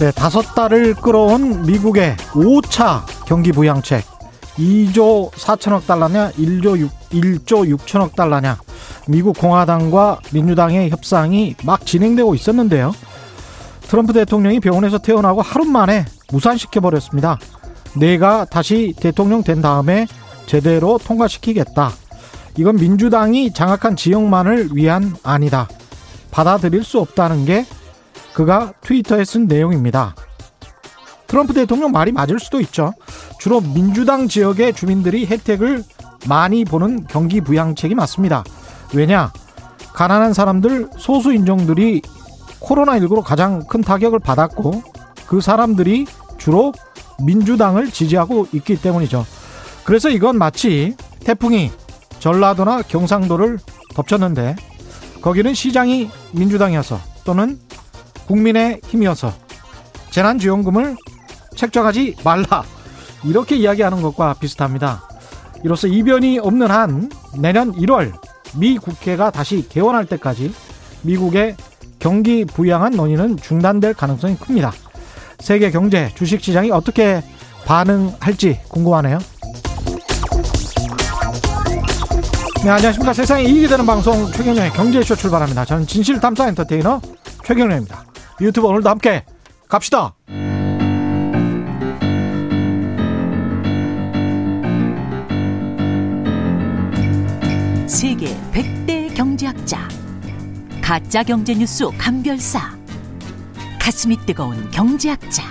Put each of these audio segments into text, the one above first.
네, 다섯 달을 끌어온 미국의 5차 경기 부양책 2조 4천억 달러냐 1조 6, 1조 6천억 달러냐 미국 공화당과 민주당의 협상이 막 진행되고 있었는데요. 트럼프 대통령이 병원에서 퇴원하고 하루 만에 무산시켜 버렸습니다. 내가 다시 대통령 된 다음에 제대로 통과시키겠다. 이건 민주당이 장악한 지역만을 위한 안이다. 받아들일 수 없다는 게 그가 트위터에 쓴 내용입니다. 트럼프 대통령 말이 맞을 수도 있죠. 주로 민주당 지역의 주민들이 혜택을 많이 보는 경기 부양책이 맞습니다. 왜냐? 가난한 사람들, 소수 인종들이 코로나19로 가장 큰 타격을 받았고 그 사람들이 주로 민주당을 지지하고 있기 때문이죠. 그래서 이건 마치 태풍이 전라도나 경상도를 덮쳤는데 거기는 시장이 민주당이어서 또는 국민의 힘이어서 재난지원금을 책정하지 말라 이렇게 이야기하는 것과 비슷합니다. 이로써 이변이 없는 한 내년 1월 미 국회가 다시 개원할 때까지 미국의 경기 부양한 논의는 중단될 가능성이 큽니다. 세계 경제 주식 시장이 어떻게 반응할지 궁금하네요. 네, 안녕하십니까. 세상에 이익이 되는 방송 최경영의 경제쇼 출발합니다. 저는 진실탐사 엔터테이너 최경영입니다. 유튜브 오늘도 함께 갑시다. 세계 100대 경제학자 가짜 경제 뉴스 감별사 가슴이 뜨거운 경제학자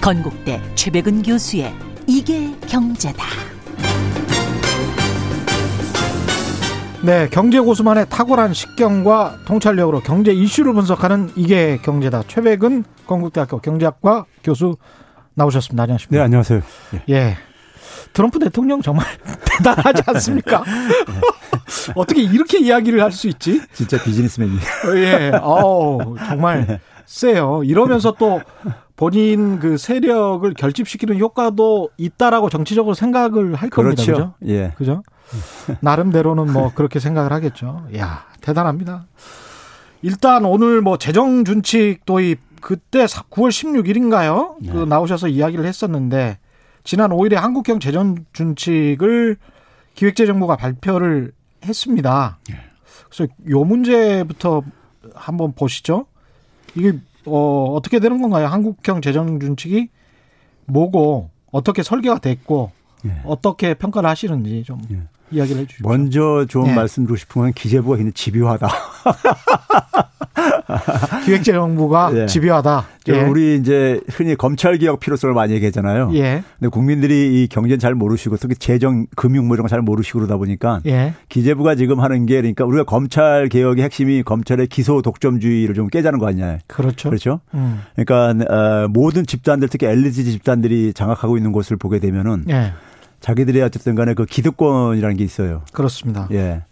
건국대 최백은 교수의 이게 경제다. 네, 경제 고수만의 탁월한 식견과 통찰력으로 경제 이슈를 분석하는 이게 경제다. 최백은 건국대학교 경제학과 교수 나오셨습니다. 안녕하십니까? 네, 안녕하세요. 예. 예. 트럼프 대통령 정말 대단하지 않습니까? 어떻게 이렇게 이야기를 할 수 있지? 진짜 비즈니스맨이. 예. 어우, 정말 세요. 이러면서 또 본인 그 세력을 결집시키는 효과도 있다라고 정치적으로 생각을 할 겁니다. 그렇죠. 그죠? 예. 그죠? 나름대로는 뭐 그렇게 생각을 하겠죠. 야, 대단합니다. 일단 오늘 뭐 재정 준칙 도입 그때 9월 16일인가요? 그 네. 나오셔서 이야기를 했었는데 지난 5일에 한국형 재정 준칙을 기획재정부가 발표를 했습니다. 그래서 요 문제부터 한번 보시죠. 이게 어, 어떻게 되는 건가요? 한국형 재정 준칙이 뭐고 어떻게 설계가 됐고 예. 어떻게 평가를 하시는지 좀 예. 이야기를 해주십시오. 먼저 좀 예. 말씀드리고 싶은 건 기재부가 굉장히 집요하다. 기획재정부가 예. 집요하다. 저 예. 우리 이제 흔히 검찰 개혁 필요성을 많이 얘기하잖아요. 예. 근데 국민들이 이 경제는 잘 모르시고 특히 재정, 금융 뭐 이런 거 잘 모르시고 그러다 보니까 예. 기재부가 지금 하는 게 그러니까 우리가 검찰 개혁의 핵심이 검찰의 기소 독점주의를 좀 깨자는 거 아니냐. 그렇죠. 그렇죠? 음. 그러니까 어, 모든 집단들 특히 엘리트 집단들이 장악하고 있는 곳을 보게 되면은 예. 자기들의 어쨌든 간에 그 기득권이라는 게 있어요. 그렇습니다. 예.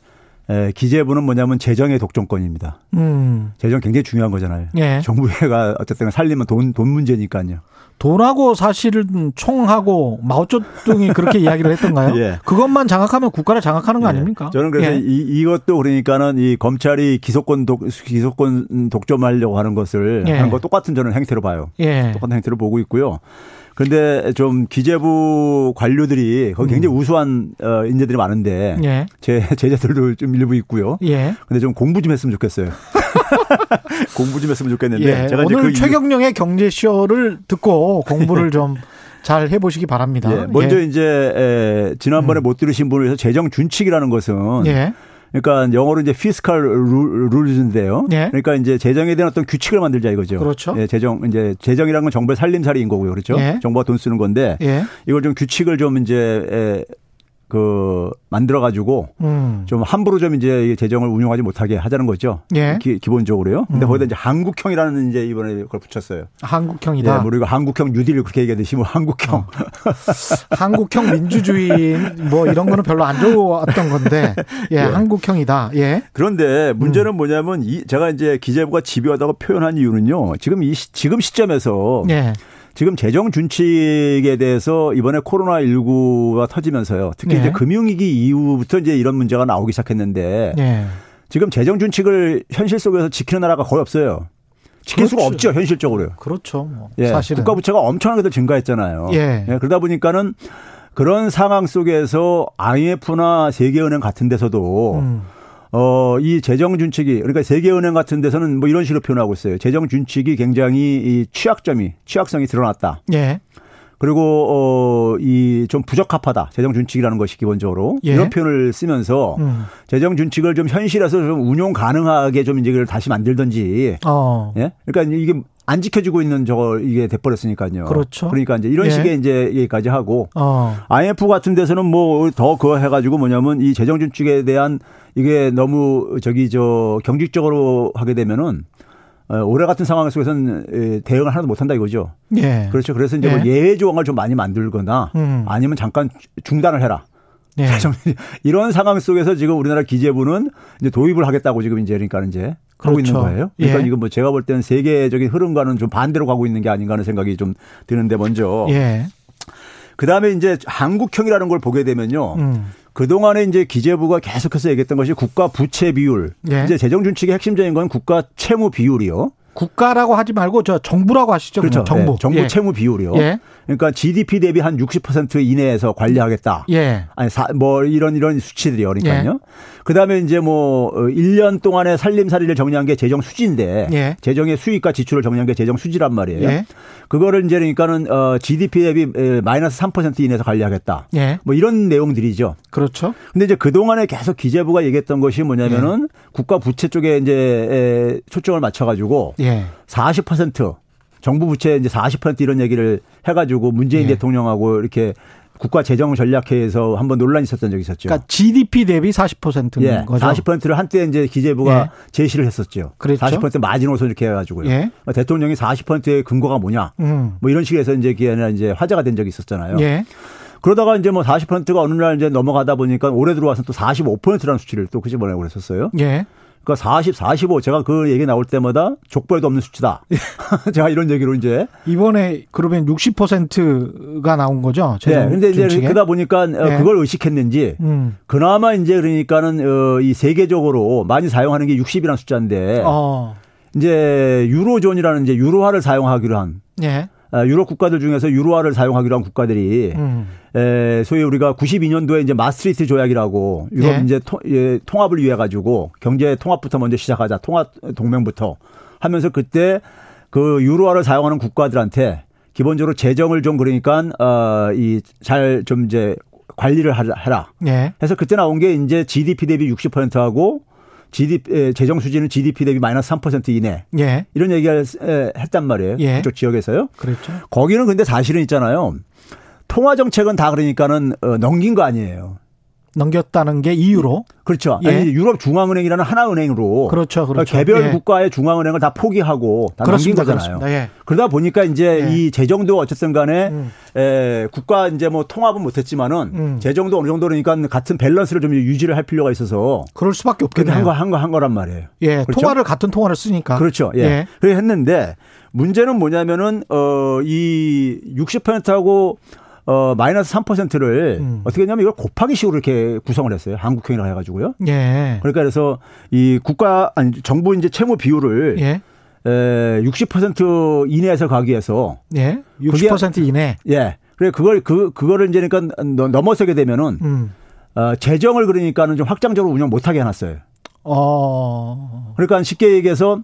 에, 기재부는 뭐냐면 재정의 독점권입니다. 음. 재정 굉장히 중요한 거잖아요. 예. 정부가 어쨌든 살리면 돈, 돈 문제니까요. 돈하고 사실은 총하고 마오쩌둥이 그렇게 이야기를 했던가요? 예. 그것만 장악하면 국가를 장악하는 거 아닙니까? 저는 그래서 예. 이, 이것도 그러니까는 이 검찰이 기소권 독, 기소권 독점하려고 하는 것을 예. 하는 거 똑같은 저는 행태로 봐요. 예. 똑같은 행태로 보고 있고요. 그런데 좀 기재부 관료들이 거기 굉장히 우수한 어, 인재들이 많은데 음. 예. 제 제자들도 좀 일부 있고요. 예. 근데 좀 공부 좀 했으면 좋겠어요. 공부 좀 했으면 좋겠는데 예. 제가 오늘 그 이유- 최경령의 경제 쇼를 듣고 공부를 좀 잘 해보시기 바랍니다. 예, 먼저 예. 이제 에, 지난번에 못 들으신 분을 위해서 재정 준칙이라는 것은 예. 그러니까 영어로 이제 피스칼 룰즈인데요. 예. 그러니까 이제 재정에 대한 어떤 규칙을 만들자 이거죠. 그렇죠. 예, 재정 이제 재정이라는 건 정부의 살림살이인 거고요. 그렇죠? 예. 정부가 돈 쓰는 건데 예. 이걸 좀 규칙을 좀 이제 에, 그 만들어 가지고 음. 좀 함부로 좀 이제 이 재정을 운용하지 못하게 하자는 거죠. 예. 기, 본적으로요 근데 음. 거기다 이제 한국형이라는 이제 이번에 그걸 붙였어요. 한국형이다. 예, 뭐 우리가 한국형 뉴딜 그렇게 얘기하듯이 뭐 한국형. 어. 한국형 민주주의 뭐 이런 거는 별로 안 좋았던 건데 예, 예. 한국형이다. 예. 그런데 음. 문제는 뭐냐면 이 제가 이제 기재부가 집요하다고 표현한 이유는요. 지금 이 시, 지금 시점에서 예. 지금 재정 준칙에 대해서 이번에 코로나 19가 터지면서요. 특히 네. 이제 금융위기 이후부터 이제 이런 문제가 나오기 시작했는데 예. 지금 재정 준칙을 현실 속에서 지키는 나라가 거의 없어요. 지킬 수가 그렇죠. 없죠 현실적으로. 그렇죠. 뭐 예, 사실은 국가 부채가 엄청나게 증가했잖아요. 예. 그러다 보니까는 그런 상황 속에서 IMF나 세계은행 같은 데서도 음. 어, 이 재정 준칙이 그러니까 세계은행 같은 데서는 뭐 이런 식으로 표현하고 있어요. 재정 준칙이 굉장히 이 취약점이 취약성이 드러났다. 예. 그리고 어, 이 좀 부적합하다. 재정 준칙이라는 것이 기본적으로 예. 이런 표현을 쓰면서 음. 재정 준칙을 좀 현실에서 좀 운용 가능하게 좀 이제 그걸 다시 만들든지 어. 예? 그러니까 이게 안 지켜지고 있는 저거 이게 돼버렸으니까요. 그렇죠. 그러니까 이제 이런 예. 식의 이제 얘기까지 하고 어. IMF 같은 데서는 뭐 더 그거 해가지고 뭐냐면 이 재정 준칙에 대한 이게 너무 저기 저 경직적으로 하게 되면은 어, 올해 같은 상황 속에서는 에, 대응을 하나도 못한다 이거죠. 예. 그렇죠. 그래서 이제 뭐 예. 예외 조항을 좀 많이 만들거나 음. 아니면 잠깐 중단을 해라. 예. 이런 상황 속에서 지금 우리나라 기재부는 이제 도입을 하겠다고 지금 이제 그러니까 이제 그렇죠. 있는 거예요. 그러니까 예. 이건 뭐 제가 볼 때는 세계적인 흐름과는 좀 반대로 가고 있는 게 아닌가 하는 생각이 좀 드는데 먼저 예. 그 다음에 이제 한국형이라는 걸 보게 되면요. 음. 그동안에 이제 기재부가 계속해서 얘기했던 것이 국가 부채 비율. 예. 이제 재정 준칙의 핵심적인 건 국가 채무 비율이요. 국가라고 하지 말고 저 정부라고 하시죠. 그렇죠. 정부. 네, 정부 예. 채무 비율이요. 예. 그러니까 GDP 대비 한 60% 이내에서 관리하겠다. 예. 아니 사, 뭐 이런 이런 수치들이요. 그러니까요. 그다음에 이제 뭐 1년 동안의 살림살이를 정리한 게 재정 수지인데 예. 재정의 수익과 지출을 정리한 게 재정 수지란 말이에요. 예. 그거를 이제 그러니까는 어 GDP 대비 에, 마이너스 3% 이내에서 관리하겠다. 예. 뭐 이런 내용들이죠. 그렇죠. 근데 이제 그동안에 계속 기재부가 얘기했던 것이 뭐냐면은 예. 국가 부채 쪽에 이제 에, 초점을 맞춰 가지고 예. 40% 정부 부채 이제 40% 이런 얘기를 해 가지고 문재인 예. 대통령하고 이렇게 국가 재정 전략회에서 한번 논란이 있었던 적이 있었죠. 그러니까 GDP 대비 40%는 예, 거죠. 40%를 한때 이제 기재부가 예. 제시를 했었죠. 그랬죠. 40% 마지노선 이렇게 해가지고요. 예. 대통령이 40%의 근거가 뭐냐. 음. 뭐 이런 해서 이제 아니라 이제 화제가 된 적이 있었잖아요. 예. 그러다가 이제 뭐 40%가 어느 날 이제 넘어가다 보니까 올해 들어와서 또 45%라는 수치를 또 끄집어내고 그랬었어요. 예. 그러니까 40, 45 제가 그 얘기 나올 때마다 족벌도 없는 수치다. 제가 이런 얘기로 이제. 이번에 그러면 60%가 나온 거죠. 네. 근데 이제 준칙에? 그러다 보니까 어, 예. 그걸 의식했는지 음. 그나마 이제 그러니까는 어, 이 세계적으로 많이 사용하는 게 60이라는 숫자인데 어. 이제 유로존이라는 이제 유로화를 사용하기로 한 예. 아, 유럽 국가들 중에서 유로화를 사용하기로 한 국가들이 음. 에, 소위 우리가 92년도에 이제 마스트리트 조약이라고 유럽 예. 이제 토, 예, 통합을 위해 가지고 경제 통합부터 먼저 시작하자 통합 동맹부터 하면서 그때 그 유로화를 사용하는 국가들한테 기본적으로 재정을 좀 그러니까 어이 잘 좀 이제 관리를 하라- 해라. 예. 해서 그때 나온 게 이제 GDP 대비 60%하고 GDP 에, 재정 수지는 GDP 대비 마이너스 3% 이내 예. 이런 얘기를 에, 했단 말이에요. 예. 그쪽 지역에서요. 그랬죠. 거기는 근데 사실은 있잖아요. 통화 정책은 다 그러니까는 어, 넘긴 거 아니에요. 넘겼다는 게 이유로. 그렇죠. 예. 아니 유럽 중앙은행이라는 하나 은행으로 그렇죠. 그렇죠. 개별 예. 국가의 중앙은행을 다 포기하고 다 그렇습니다. 넘긴 거잖아요. 그렇습니다. 예. 그러다 보니까 이제 예. 이 재정도 어쨌든 간에 음. 에, 국가 이제 뭐 통합은 못했지만은 음. 재정도 어느 정도 그러니까 같은 밸런스를 좀 유지를 할 필요가 있어서 그럴 수밖에 없겠네요. 한거 한 거 한 거란 말이에요. 예. 그렇죠? 통화를 같은 통화를 쓰니까. 그렇죠. 예. 예. 그래 했는데 문제는 뭐냐면은 어이 60%하고 어 마이너스 3%를 음. 어떻게 했냐면 이걸 곱하기 식으로 이렇게 구성을 했어요. 한국형이라고 해 가지고요. 예. 그러니까 그래서 이 국가 아니 정부 이제 채무 비율을 예. 에, 60% 이내에서 가기 위해서 예. 60% 이내. 예. 그래 그걸 그 그거를 이제 그러니까 넘- 넘어서게 되면은 음. 어, 재정을 그러니까는 좀 확장적으로 운영 못 하게 해 놨어요. 어. 그러니까 쉽게 얘기해서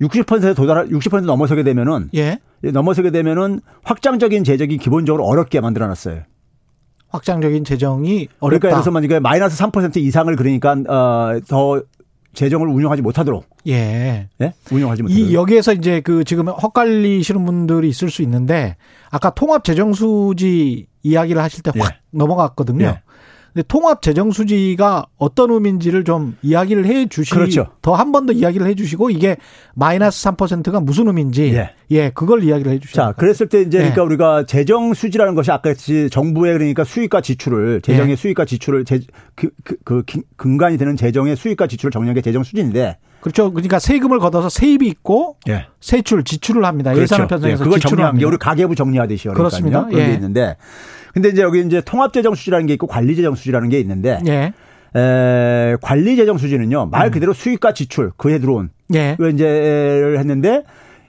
60%에 도달 60% 넘어서게 되면은 예. 예, 넘어서게 되면은 확장적인 재정이 기본적으로 어렵게 만들어 놨어요. 확장적인 재정이 어렵다. 그러니까 그래서 만약에 마이너스 3% 이상을 그러니까 어 더 재정을 운영하지 못하도록 예. 예? 운영하지 못하도록. 이 여기에서 이제 그 지금 헛갈리시는 분들이 있을 수 있는데 아까 통합 재정 수지 이야기를 하실 때확 예. 넘어갔거든요. 예. 근데 통합 재정 수지가 어떤 의미인지를 좀 이야기를 해 주시 그렇죠. 더한 번 더 이야기를 해 주시고 이게 마이너스 3%가 무슨 의미인지 예. 예, 그걸 이야기를 해 주시죠. 자, 그랬을 때 이제 예. 그러니까 우리가 재정 수지라는 것이 아까 정부의 그러니까 수익과 지출을 재정의 예. 수익과 지출을 재, 그, 그, 그 기- 근간이 되는 재정의 수익과 지출을 정리한 게 재정 수지인데 그렇죠. 그러니까 세금을 걷어서 세입이 있고 예. 세출 지출을 합니다. 예산을 그렇죠. 편성해서 예, 그걸 지출을 정리한 게 합니다. 우리 가계부 정리하듯이 그러니까요. 그렇습니다. 그런 게 예. 있는데 근데 이제 여기 이제 통합재정 수지라는 게 있고 관리재정 수지라는 게 있는데 예. 에, 관리재정 수지는요 말 그대로 수익과 지출 그에 들어온 예. 그 이제를 했는데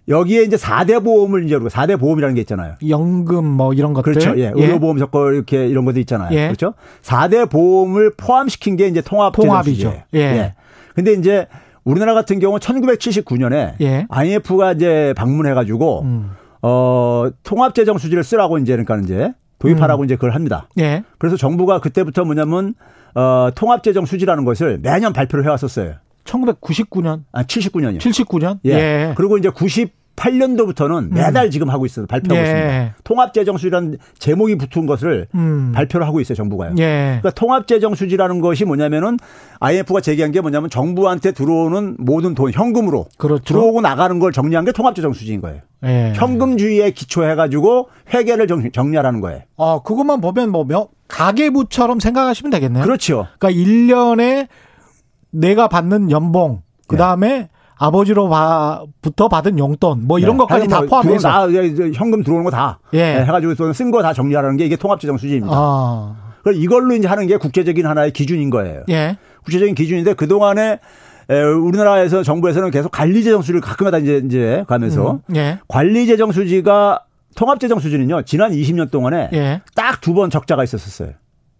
여기에 이제 4대 보험을 이제 4대 보험이라는 게 있잖아요. 연금 뭐 이런 것들. 그렇죠. 예. 의료보험 적거 이렇게 이런 것도 있잖아요. 예. 그렇죠. 4대 보험을 포함시킨 게 이제 통합 통합이죠. 예. 예. 근데 이제 우리나라 같은 경우 1979년에 예. IMF가 이제 방문해 가지고 음. 어, 통합 재정 수지를 쓰라고 이제 그러니까 이제 도입하라고 음. 이제 그걸 합니다. 예. 그래서 정부가 그때부터 뭐냐면 어, 통합 재정 수지라는 것을 매년 발표를 해 왔었어요. 1999년, 아, 79년이요. 79년. 예. 그리고 이제 98년도부터는 매달 지금 하고 있어요. 발표하고 예. 있습니다. 통합재정수지라는 제목이 붙은 것을 음. 발표를 하고 있어요. 정부가요. 예. 그러니까 통합재정수지라는 것이 뭐냐면은 IMF가 제기한 게 뭐냐면 정부한테 들어오는 모든 돈 현금으로 그렇죠. 들어오고 나가는 걸 정리한 게 통합재정수지인 거예요. 예. 현금주의에 기초해 가지고 회계를 정, 정리하라는 거예요. 어, 그것만 보면 뭐 명, 가계부처럼 생각하시면 되겠네요. 그렇죠. 그러니까 1년에 내가 받는 연봉, 그 다음에 아버지로부터 받은 용돈 뭐 이런 네. 것까지 다 뭐 포함해서 다 현금 들어오는 거 다 예. 해가지고 쓴 거 다 정리하라는 게 이게 통합재정 수지입니다. 아. 그래서 이걸로 이제 하는 게 국제적인 하나의 기준인 거예요. 예. 구체적인 기준인데 그 동안에 우리나라에서 정부에서는 계속 관리재정수지를 가끔가다 이제 이제 가면서 음, 예. 관리재정 수지가 통합재정수지는요 지난 20년 동안에 예. 딱두 번 적자가 있었었어요.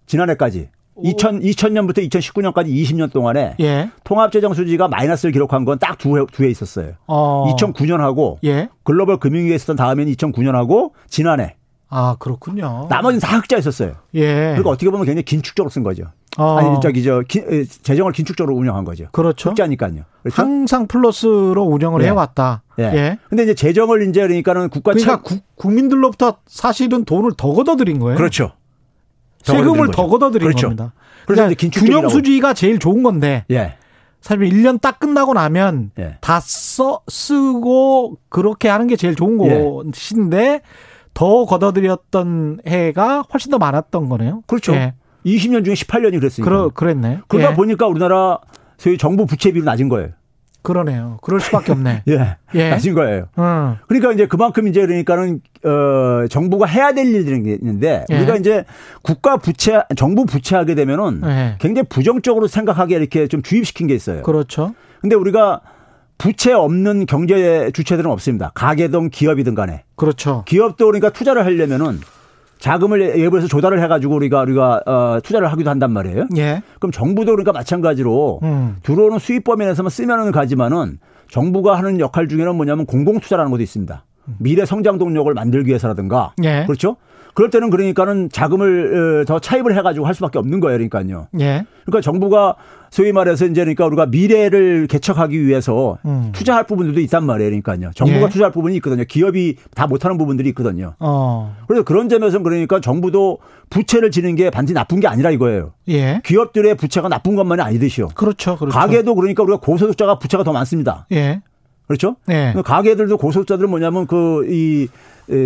지난해까지 2000 2000년부터 2019년까지 20년 동안에 예. 통합재정 수지가 마이너스를 기록한 건 딱 두 해, 두 해 있었어요. 어. 2009년하고 예. 글로벌 금융위기에 있었던 다음에는 2009년하고 지난해 아, 그렇군요. 나머지는 다 흑자 있었어요. 예. 그러니까 어떻게 보면 굉장히 긴축적으로 쓴 거죠. 어. 아니 저기 저 기- 에, 재정을 긴축적으로 운영한 거죠. 그렇죠. 흑자니까요. 그렇죠? 항상 플러스로 운영을 예. 해왔다. 예. 예. 근데 이제 재정을 이제 그러니까는 국가 그러니까 차- 국- 국민들로부터 사실은 돈을 더 걷어들인 거예요. 그렇죠. 더 세금을 더. 걷어들인 그렇죠. 겁니다. 그래서 그러니까 긴축적이라고. 균형 수지가 제일 좋은 건데 예. 사실 1년 딱 끝나고 나면 예. 다 써, 쓰고 그렇게 하는 게 제일 좋은 예. 것인데 더 걷어들였던 해가 훨씬 더 많았던 거네요. 그렇죠. 예. 20년 중에 18년이 그랬으니까. 그러, 그랬네. 그러다 예. 보니까 우리나라 소위 정부 부채 비율이 낮은 거예요. 그러네요. 그럴 수밖에 없네. 예. 예. 낮은 거예요. 음. 그러니까 이제 그만큼 이제 그러니까는 어 정부가 해야 될 일들이 있는데 예. 우리가 이제 국가 부채 정부 부채하게 되면은 예. 굉장히 부정적으로 생각하게 이렇게 좀 주입시킨 게 있어요. 그렇죠. 근데 우리가 부채 없는 경제 주체들은 없습니다. 가게든 기업이든 간에. 그렇죠. 기업도 그러니까 투자를 하려면은 자금을 예부해서 조달을 해가지고 우리가 우리가 어, 투자를 하기도 한단 말이에요. 예. 그럼 정부도 그러니까 마찬가지로 음. 들어오는 수입 범위 내에서만 쓰면은 가지만은 정부가 하는 역할 중에는 뭐냐면 공공 투자라는 것도 있습니다. 미래 성장 동력을 만들기 위해서라든가 예. 그렇죠. 그럴 때는 그러니까는 자금을 어, 더 차입을 해가지고 할 수밖에 없는 거예요. 그러니까요. 예. 그러니까 정부가 소위 말해서 이제 그러니까 우리가 미래를 개척하기 위해서 음. 투자할 부분들도 있단 말이에요. 그러니까요. 정부가 예. 투자할 부분이 있거든요. 기업이 다 못하는 부분들이 있거든요. 어. 그래서 그런 점에서는 그러니까 정부도 부채를 지는 게 반드시 나쁜 게 아니라 이거예요. 예. 기업들의 부채가 나쁜 것만이 아니듯이요. 그렇죠. 그렇죠. 가게도 그러니까 우리가 고소득자가 부채가 더 많습니다. 예. 그렇죠? 네. 가게들도 고소득자들은 뭐냐면 그 이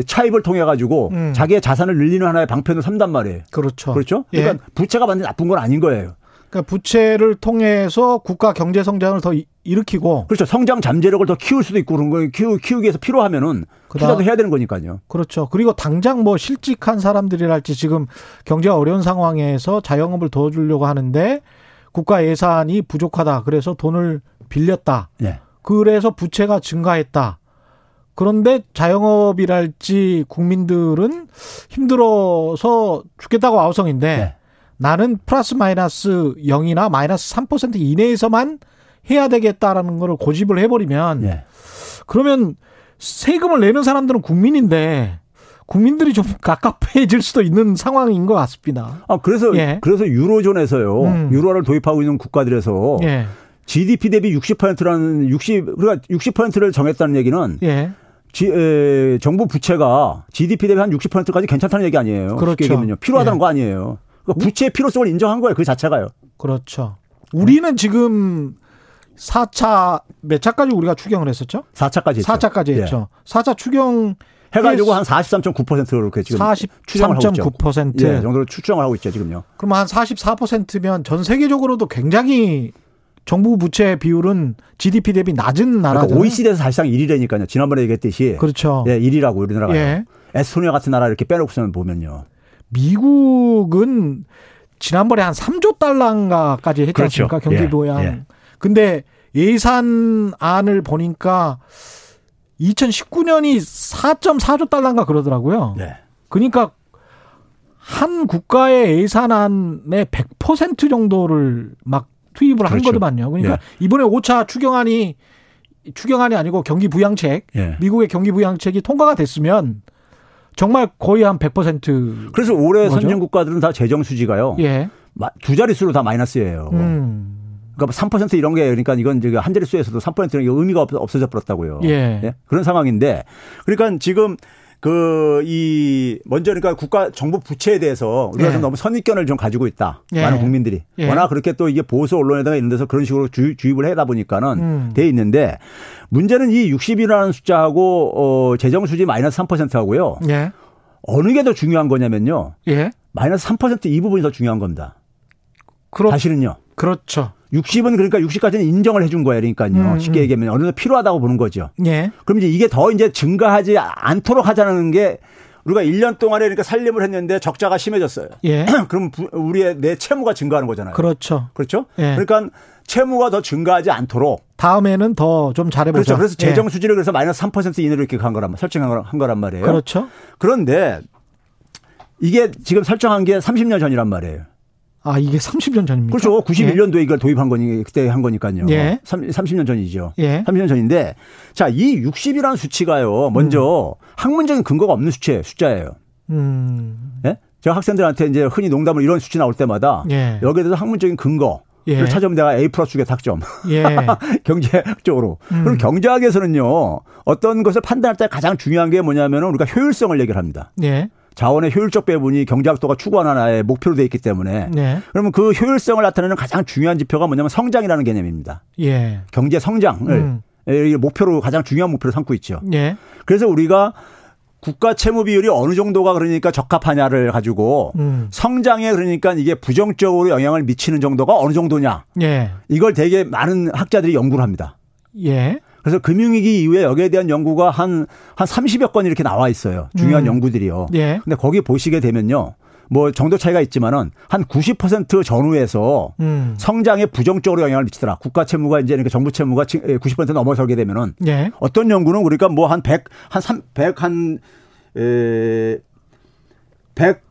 차입을 통해 가지고 음. 자기의 자산을 늘리는 하나의 방편을 삼단 말이에요. 그렇죠. 그렇죠? 예. 그러니까 부채가 반드시 나쁜 건 아닌 거예요. 그러니까 부채를 통해서 국가 경제 성장을 더 이- 일으키고 그렇죠. 성장 잠재력을 더 키울 수도 있고 그런 거 키우, 키우기 위해서 필요하면은 투자도 해야 되는 거니까요. 그렇죠. 그리고 당장 뭐 실직한 사람들이랄지 지금 경제가 어려운 상황에서 자영업을 도와주려고 하는데 국가 예산이 부족하다. 그래서 돈을 빌렸다. 예. 그래서 부채가 증가했다. 그런데 자영업이랄지 국민들은 힘들어서 죽겠다고 아우성인데 네. 나는 플러스 마이너스 0이나 마이너스 3% 이내에서만 해야 되겠다라는 거를 고집을 해버리면 예. 그러면 세금을 내는 사람들은 국민인데 국민들이 좀 갑갑해질 수도 있는 상황인 것 같습니다. 아 그래서 예. 그래서 유로존에서요. 음. 유로화를 도입하고 있는 국가들에서 예, GDP 대비 60%라는 60 그러니까 60%를 정했다는 얘기는 예, 지, 에, 정부 부채가 GDP 대비 한 60%까지 괜찮다는 얘기 아니에요. 그렇죠. 필요하다는 예. 거 아니에요. 그러니까 부채의 필요성을 인정한 거예요. 그 자체가요. 그렇죠. 우리는 지금 4차 몇 차까지 우리가 추경을 했었죠? 4차까지 했죠. 4차까지 예. 했죠. 4차 추경 해가지고 한 43.9%로 이렇게 지금 추정을 하고 있죠. 43.9%. 예, 정도로 추정을 하고 있죠 지금요. 그러면 한 44%면 전 세계적으로도 굉장히 정부 부채 비율은 GDP 대비 낮은 나라잖아요. 그러니까 OECD에서 사실상 1위라니까요. 지난번에 얘기했듯이 그렇죠. 예, 1위라고 우리나라가. 예. 에스토니아 같은 나라 이렇게 빼놓고서는 보면요. 미국은 지난번에 한 3조 달러인가까지 했지 그렇죠. 않습니까? 경기 예, 부양. 예. 근데 예산안을 보니까 2019년이 4.4조 달러인가 그러더라고요. 네. 그러니까 한 국가의 예산안의 100% 정도를 막 투입을 한 그렇죠. 거더만요. 그러니까 예. 이번에 5차 추경안이 추경안이 아니고 경기 부양책, 예. 미국의 경기 부양책이 통과가 됐으면 정말 거의 한 100%. 그래서 올해 뭐죠? 선진 국가들은 다 재정 수지가요. 예. 마- 두 자릿수로 다 마이너스예요. 음. 그러니까 3% 이런 게 그러니까 이건 이제 한 자릿수에서도 3%는 이게 의미가 없, 없어져 버렸다고요. 예. 그런 상황인데 그러니까 지금 그 이 먼저 그러니까 국가 정부 부채에 대해서 우리가 예. 좀 너무 선입견을 좀 가지고 있다. 예. 많은 국민들이 예. 워낙 그렇게 또 이게 보수 언론에다가 이런 데서 그런 식으로 주, 주입을 하다 보니까는 음. 돼 있는데 문제는 이 60이라는 숫자하고 어 재정 수지 마이너스 3%하고요. 예. 어느 게 더 중요한 거냐면요. 예. 마이너스 3%이 부분이 더 중요한 겁니다. 그렇, 사실은요. 그렇죠. 60은 그러니까 60까지는 인정을 해준 거예요. 그러니까요. 음, 쉽게 음. 얘기하면 어느 정도 필요하다고 보는 거죠. 예. 그럼 이제 이게 더 이제 증가하지 않도록 하자는 게 우리가 1년 동안에 그러니까 살림을 했는데 적자가 심해졌어요. 예. 그럼 부- 우리의 내 채무가 증가하는 거잖아요. 그렇죠. 그렇죠? 예. 그러니까 채무가 더 증가하지 않도록 다음에는 더 좀 잘해보자. 그렇죠. 그래서 예. 재정 수지를 그래서 마이너스 3% 이내로 이렇게 간 거란 설정한 거란, 한 거란 말이에요. 그렇죠. 그런데 이게 지금 설정한 게 30년 전이란 말이에요. 아 이게 30년 전입니까? 그렇죠. 91년도에 이걸 도입한 거니 그때 한 거니까요. 예. 30, 년 전이죠. 예. 30년 전인데 자, 이 60이라는 수치가요. 먼저 학문적인 근거가 없는 수치예요. 숫자예요. 음. 예? 제가 학생들한테 이제 흔히 농담으로 이런 수치 나올 때마다 예. 여기에 대해서 학문적인 근거를 예. 찾으면 내가 A 플러스 주게 탁점. 예. 경제적으로. 음. 그리고 경제학에서는요. 어떤 것을 판단할 때 가장 중요한 게 뭐냐면은 우리가 효율성을 얘기를 합니다. 예. 자원의 효율적 배분이 경제학도가 추구하는 하나의 목표로 되어 있기 때문에 네. 그러면 그 효율성을 나타내는 가장 중요한 지표가 뭐냐면 성장이라는 개념입니다. 예. 경제 성장을 음. 이 목표로 가장 중요한 목표로 삼고 있죠. 예. 그래서 우리가 국가 채무 비율이 어느 정도가 그러니까 적합하냐를 가지고 음. 성장에 그러니까 이게 부정적으로 영향을 미치는 정도가 어느 정도냐 예. 이걸 되게 많은 학자들이 연구를 합니다. 예. 그래서 금융위기 이후에 여기에 대한 연구가 한, 한 30여 건 이렇게 나와 있어요. 중요한 음. 연구들이요. 예. 근데 거기 보시게 되면요. 뭐 정도 차이가 있지만은 한 90% 전후에서 음. 성장에 부정적으로 영향을 미치더라. 국가 채무가 이제 그러니까 정부 채무가 90% 넘어서게 되면은 예. 어떤 연구는 그러니까 뭐한 100, 한 3, 100, 한, 에, 100,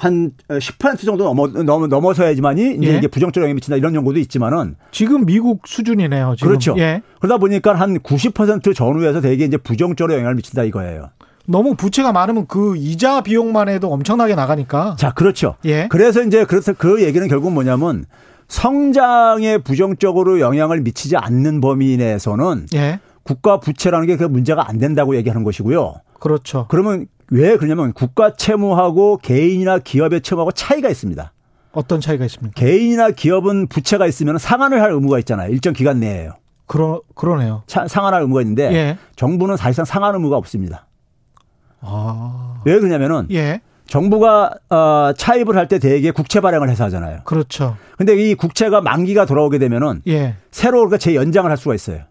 한 10% 정도 넘어, 넘어, 넘어서야지만이 이제 예. 이게 부정적 영향이 미친다 이런 연구도 있지만은 지금 미국 수준이네요. 지금. 그렇죠. 예. 그러다 보니까 한 90% 전후에서 되게 이제 부정적으로 영향을 미친다 이거예요. 너무 부채가 많으면 그 이자 비용만 해도 엄청나게 나가니까. 자, 그렇죠. 예. 그래서 이제 그래서 그 얘기는 결국 뭐냐면 성장에 부정적으로 영향을 미치지 않는 범위 내에서는 예. 국가 부채라는 게 그 문제가 안 된다고 얘기하는 것이고요. 그렇죠. 그러면 왜 그러냐면 국가 채무하고 개인이나 기업의 채무하고 차이가 있습니다. 어떤 차이가 있습니까? 개인이나 기업은 부채가 있으면 상환을 할 의무가 있잖아요. 일정 기간 내에요. 그러 그러네요. 차- 상환할 의무가 있는데 예. 정부는 사실상 상환 의무가 없습니다. 아. 왜 그러냐면은 예. 정부가 어, 차입을 할 때 대개 국채 발행을 해서 하잖아요. 그렇죠. 근데 이 국채가 만기가 돌아오게 되면은 예. 새로 그러니까 재연장을 할 수가 있어요.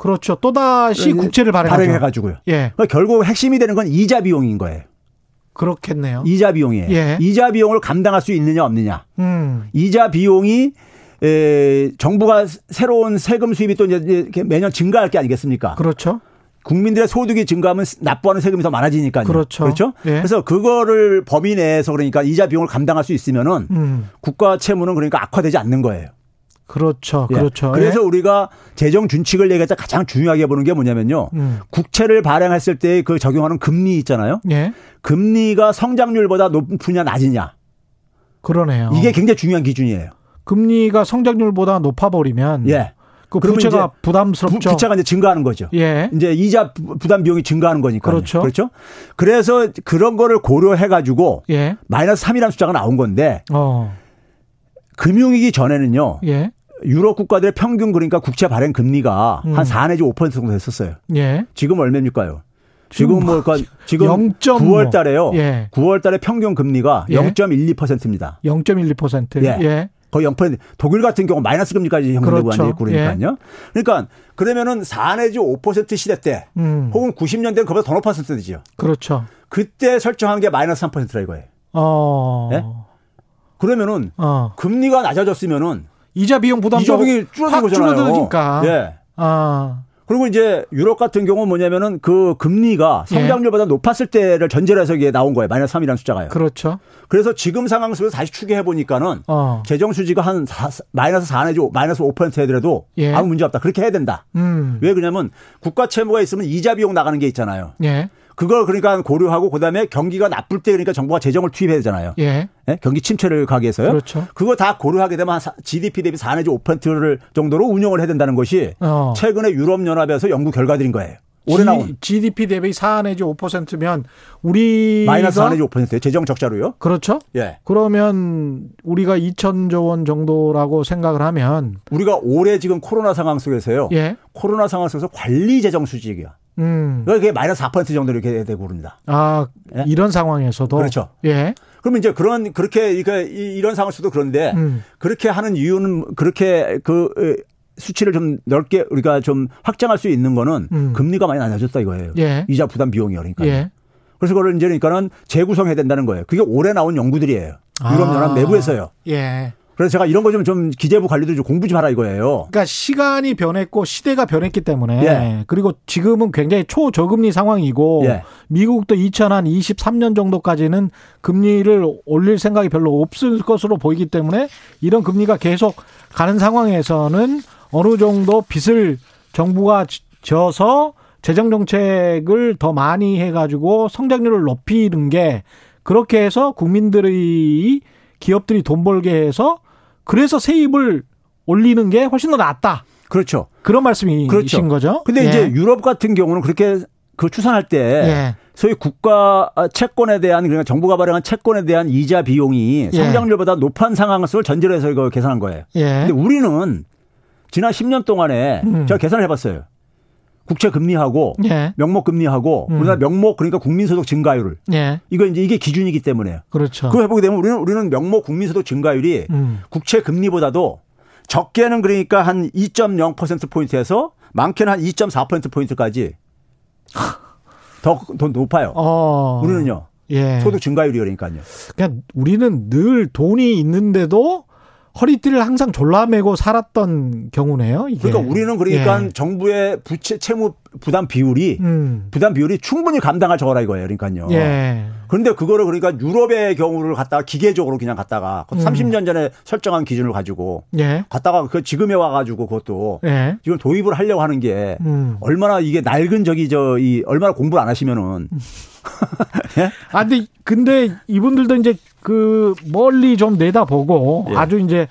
그렇죠. 또다시 국채를 발행하죠. 발행해 가지고요. 예. 그러니까 결국 핵심이 되는 건 이자 비용인 거예요. 그렇겠네요. 이자 비용이에요. 예. 이자 비용을 감당할 수 있느냐 없느냐. 음. 이자 비용이 에, 정부가 새로운 세금 수입이 또 이제 매년 증가할 게 아니겠습니까? 그렇죠. 국민들의 소득이 증가하면 납부하는 세금이 더 많아지니까요. 그렇죠. 그렇죠? 예. 그래서 그거를 범위 내에서 그러니까 이자 비용을 감당할 수 있으면은 음. 국가 채무는 그러니까 악화되지 않는 거예요. 그렇죠. 예. 그렇죠. 그래서 예. 우리가 재정 준칙을 얘기할 때 가장 중요하게 보는 게 뭐냐면요. 음. 국채를 발행했을 때 그 적용하는 금리 있잖아요. 예. 금리가 성장률보다 높으냐 낮으냐. 그러네요. 이게 굉장히 중요한 기준이에요. 금리가 성장률보다 높아버리면 예. 그 부채가 부담스럽죠. 부, 채가 이제 증가하는 거죠. 예. 이제 이자 부- 부담 비용이 증가하는 거니까. 그렇죠. 그렇죠. 그래서 그런 거를 고려해 가지고 예. 마이너스 3이라는 숫자가 나온 건데 어. 금융위기 전에는요. 예. 유럽 국가들의 평균 그러니까 국채 발행 금리가 음. 한 4 내지 5% 정도 됐었어요. 예. 지금 얼마입니까요? 지금 지금 뭐 그러니까 지금 0.5. 9월 달에요. 예. 9월 달에 평균 금리가 예. 0.12%입니다. 0.12%. 예. 예. 거의 0%. 독일 같은 경우 마이너스 금리까지 형성되고 그렇죠. 앉아 있고 그러니까요. 그러니까 그러면은 4 내지 5% 시대 때 음. 혹은 90년대는 그보다 더 높았을 때죠. 그렇죠. 그때 설정한 게 마이너스 3%라 이거예요. 어. 예? 그러면은 어. 금리가 낮아졌으면은 이자 비용 부담도 이자 비용이 줄어든 확 거잖아요. 줄어드니까. 예. 아. 그리고 이제 유럽 같은 경우는 뭐냐면은 그 금리가 예. 성장률보다 높았을 때를 전제로 해서 이게 나온 거예요. 마이너스 3이라는 숫자가요. 그렇죠. 그래서 지금 상황 속에서 다시 추계해 보니까는 어. 재정 수지가 한 사- 마이너스 4 내지 오- 마이너스 5% 해더라도 예. 아무 문제 없다. 그렇게 해야 된다. 음. 왜 그러냐면 국가 채무가 있으면 이자 비용 나가는 게 있잖아요. 예. 그걸 그러니까 고려하고 그다음에 경기가 나쁠 때 그러니까 정부가 재정을 투입해야 되잖아요. 예. 예? 경기 침체를 가기 위해서요. 그렇죠. 그거 다 고려하게 되면 GDP 대비 4 내지 5%를 정도로 운영을 해야 된다는 것이 어. 최근에 유럽 연합에서 연구 결과들인 거예요. 올해 나온 GDP 대비 4 내지 5%면 우리가 마이너스 4 내지 5%예요. 재정 적자로요. 그렇죠? 예. 그러면 우리가 2천조 원 정도라고 생각을 하면 우리가 올해 지금 코로나 상황 속에서요. 예. 코로나 상황 속에서 관리 재정 수직이야. 음. 그게 마이너스 4% 정도 이렇게 되고 그럽니다. 아, 예? 이런 상황에서도 그렇죠. 예. 그러면 이제 그런 그렇게 그러니까 이- 이런 상황 속도 그런데 음. 그렇게 하는 이유는 그렇게 그 에, 수치를 좀 넓게 우리가 좀 확장할 수 있는 거는 음. 금리가 많이 낮아졌다 이거예요. 예. 이자 부담 비용이 그러니까. 예. 그래서 그걸 이제 그러니까는 재구성해야 된다는 거예요. 그게 올해 나온 연구들이에요. 유럽 연합 아. 내부에서요. 예. 그래서 제가 이런 거 좀 좀 기재부 관리도 좀 공부 좀 하라 이거예요. 그러니까 시간이 변했고 시대가 변했기 때문에 예. 그리고 지금은 굉장히 초저금리 상황이고 예. 미국도 2023년 정도까지는 금리를 올릴 생각이 별로 없을 것으로 보이기 때문에 이런 금리가 계속 가는 상황에서는 어느 정도 빚을 정부가 지- 져서 재정 정책을 더 많이 해가지고 성장률을 높이는 게 그렇게 해서 국민들이 기업들이 돈 벌게 해서 그래서 세입을 올리는 게 훨씬 더 낫다. 그렇죠. 그런 말씀이신 그렇죠. 거죠. 근데 예. 이제 유럽 같은 경우는 그렇게 그 추산할 때 예. 소위 국가 채권에 대한 그러니까 정부가 발행한 채권에 대한 이자 비용이 예. 성장률보다 높은 상황을 전제로 해서 이거 계산한 거예요. 예. 근데 우리는 지난 10년 동안에 음. 제가 계산을 해봤어요. 국채 금리하고 예. 명목 금리하고 음. 우리나라 명목 그러니까 국민소득 증가율을 예. 이거 이제 이게 기준이기 때문에 그렇죠. 그거 해보게 되면 우리는 우리는 명목 국민소득 증가율이 음. 국채 금리보다도 적게는 그러니까 한 2.0% 포인트에서 많게는 한 2.4% 포인트까지 더, 더 높아요. 어. 우리는요. 예. 소득 증가율이 그러니까요. 그러니까 우리는 늘 돈이 있는데도 허리띠를 항상 졸라매고 살았던 경우네요. 이게. 그러니까 우리는 그러니까 예. 정부의 부채 채무 부담 비율이 음. 부담 비율이 충분히 감당할 저거라 이거예요. 그러니까요. 예. 그런데 그거를 그러니까 유럽의 경우를 갖다가 기계적으로 그냥 갖다가 음. 30년 전에 설정한 기준을 가지고 예. 갖다가 그 지금에 와가지고 그것도 예. 지금 도입을 하려고 하는 게 음. 얼마나 이게 낡은 저기 저 이 얼마나 공부를 안 하시면은 아, 근데, 근데 이분들도 이제 그 멀리 좀 내다보고 예. 아주 이제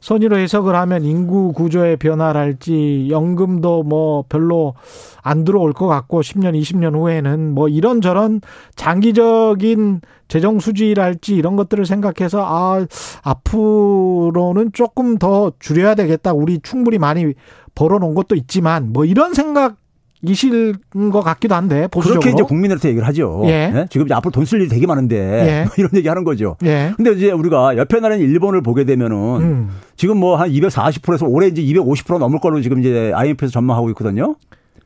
선의로 해석을 하면 인구 구조의 변화랄지 연금도 뭐 별로 안 들어올 것 같고 10년, 20년 후에는 뭐 이런저런 장기적인 재정 수지랄지 이런 것들을 생각해서 아, 앞으로는 조금 더 줄여야 되겠다. 우리 충분히 많이 벌어놓은 것도 있지만 뭐 이런 생각 이실 것 같기도 한데 보수적으로. 그렇게 이제 국민들한테 얘기를 하죠. 예. 네? 지금 이제 앞으로 돈 쓸 일이 되게 많은데 예. 뭐 이런 얘기 하는 거죠. 예. 근데 이제 우리가 옆에 나라인 일본을 보게 되면은 음. 지금 뭐 한 240%에서 올해 이제 250% 넘을 걸로 지금 이제 IMF에서 전망하고 있거든요.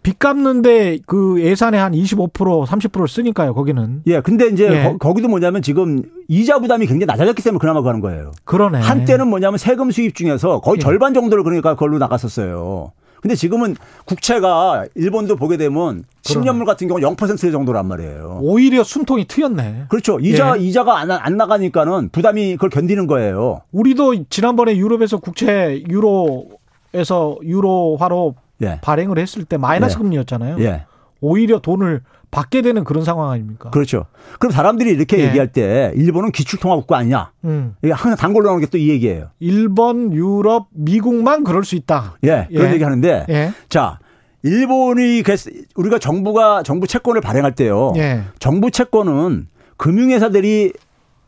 빚 갚는데 그 예산의 한 25% 30%를 쓰니까요. 거기는 예. 근데 이제 예. 거, 기도 뭐냐면 지금 이자 부담이 굉장히 낮아졌기 때문에 그나마 가는 거예요. 그러네. 한때는 뭐냐면 세금 수입 중에서 거의 예. 절반 정도를 그러니까 그걸로 나갔었어요. 근데 지금은 국채가 일본도 보게 되면 10년물 같은 경우 0% 정도란 말이에요. 오히려 숨통이 트였네. 그렇죠. 이자 예. 이자가 안, 안 나가니까는 부담이 그걸 견디는 거예요. 우리도 지난번에 유럽에서 국채 유로에서 유로화로 예. 발행을 했을 때 마이너스 예. 금리였잖아요. 예. 오히려 돈을 받게 되는 그런 상황 아닙니까? 그렇죠. 그럼 사람들이 이렇게 예. 얘기할 때 일본은 기출통화국가 아니냐? 음. 이게 항상 단골로 나오는 게 또 이 얘기예요. 일본, 유럽, 미국만 그럴 수 있다. 예. 그런 예. 얘기 하는데 예. 자, 일본이 그래서 우리가 정부가 정부 채권을 발행할 때요. 예. 정부 채권은 금융회사들이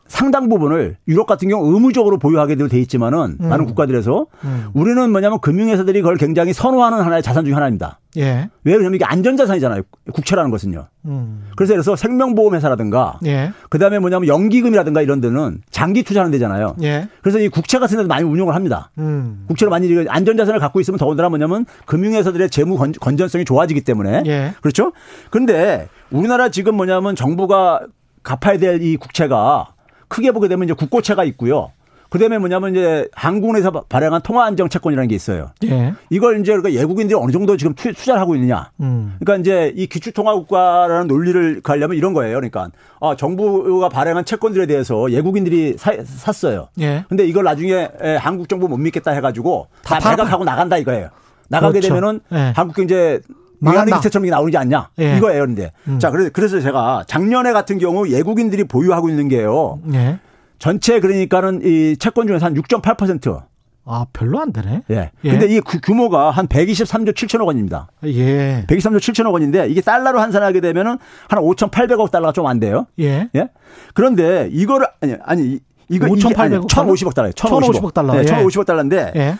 상당 부분을 유럽 같은 경우 의무적으로 보유하게 돼 있지만은 음. 많은 국가들에서 음. 우리는 뭐냐면 금융회사들이 그걸 굉장히 선호하는 하나의 자산 중에 하나입니다. 예. 왜 그러냐면 이게 안전자산이잖아요. 국채라는 것은요. 음. 그래서 그래서 생명보험회사라든가 예. 그다음에 뭐냐면 연기금이라든가 이런 데는 장기 투자하는 데잖아요. 예. 그래서 이 국채 같은 데도 많이 운용을 합니다. 음. 국채를 많이 안전자산을 갖고 있으면 더군다나 뭐냐면 금융회사들의 재무 건- 건전성이 좋아지기 때문에 예. 그렇죠? 근데 우리나라 지금 뭐냐면 정부가 갚아야 될 이 국채가 크게 보게 되면 이제 국고채가 있고요. 그다음에 뭐냐면 이제 한국에서 발행한 통화 안정 채권이라는 게 있어요. 예. 이걸 이제 그러니까 외국인들이 어느 정도 지금 투, 자를 하고 있느냐. 음. 그러니까 이제 이 기축통화국가라는 논리를 가려면 이런 거예요. 그러니까 아, 정부가 발행한 채권들에 대해서 외국인들이 사, 샀어요. 예. 근데 이걸 나중에 에, 한국 정부 못 믿겠다 해가지고 다, 다 매각하고 나간다 이거예요. 나가게 그렇죠. 되면은 예. 한국 경제 외환위기 때처럼 나오지 않냐 예. 이거예요. 근데 음. 자 그래서 제가 작년에 같은 경우 외국인들이 보유하고 있는 게요. 예. 전체 그러니까는 이 채권 중에서 한 6.8%. 아, 별로 안 되네. 예. 예. 근데 이그 규모가 한 123조 7천억 원입니다. 예. 123조 7천억 원인데 이게 달러로 환산하게 되면은 한 5,800억 달러가 좀 안 돼요. 예. 예. 그런데 이거를 아니 아니 이거 5,800억 1,050억 달러예요. 1,050억 달러. 네, 예. 1,050억 달러인데 예.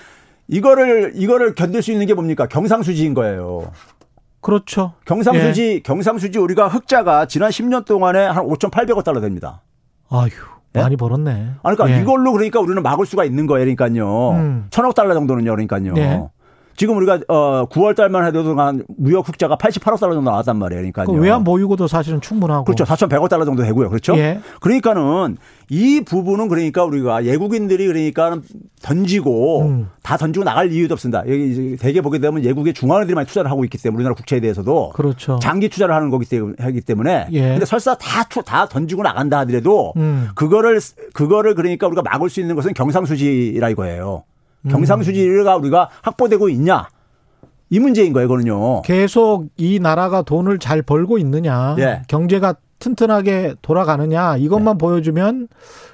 이거를 이거를 견딜 수 있는 게 뭡니까? 경상수지인 거예요. 그렇죠. 경상수지 경상수지 우리가 흑자가 지난 10년 동안에 한 5,800억 달러 됩니다. 아휴, 예? 많이 벌었네. 아, 그러니까 예. 이걸로 그러니까 우리는 막을 수가 있는 거예요. 그러니까요. 음. 천억 달러 정도는요. 그러니까요. 예. 지금 우리가 어 9월 달만 해도 한 무역 흑자가 88억 달러 정도 나왔단 말이에요. 그러니까요. 그 외환 보유고도 사실은 충분하고. 그렇죠. 4,100억 달러 정도 되고요. 그렇죠? 예. 그러니까는 이 부분은 그러니까 우리가 외국인들이 그러니까 던지고 음. 다 던지고 나갈 이유도 없습니다. 여기 이제 대개 보게 되면 외국의 중앙은행들이 많이 투자를 하고 있기 때문에 우리나라 국채에 대해서도 그렇죠. 장기 투자를 하는 거기 때문에 예. 근데 설사 다, 투- 다 던지고 나간다 하더라도 음. 그거를 그거를 그러니까 우리가 막을 수 있는 것은 경상수지라 이거예요. 음. 경상수지가 우리가 확보되고 있냐 이 문제인 거예요, 이거는요. 계속 이 나라가 돈을 잘 벌고 있느냐, 예. 경제가 튼튼하게 돌아가느냐 이것만 네. 보여주면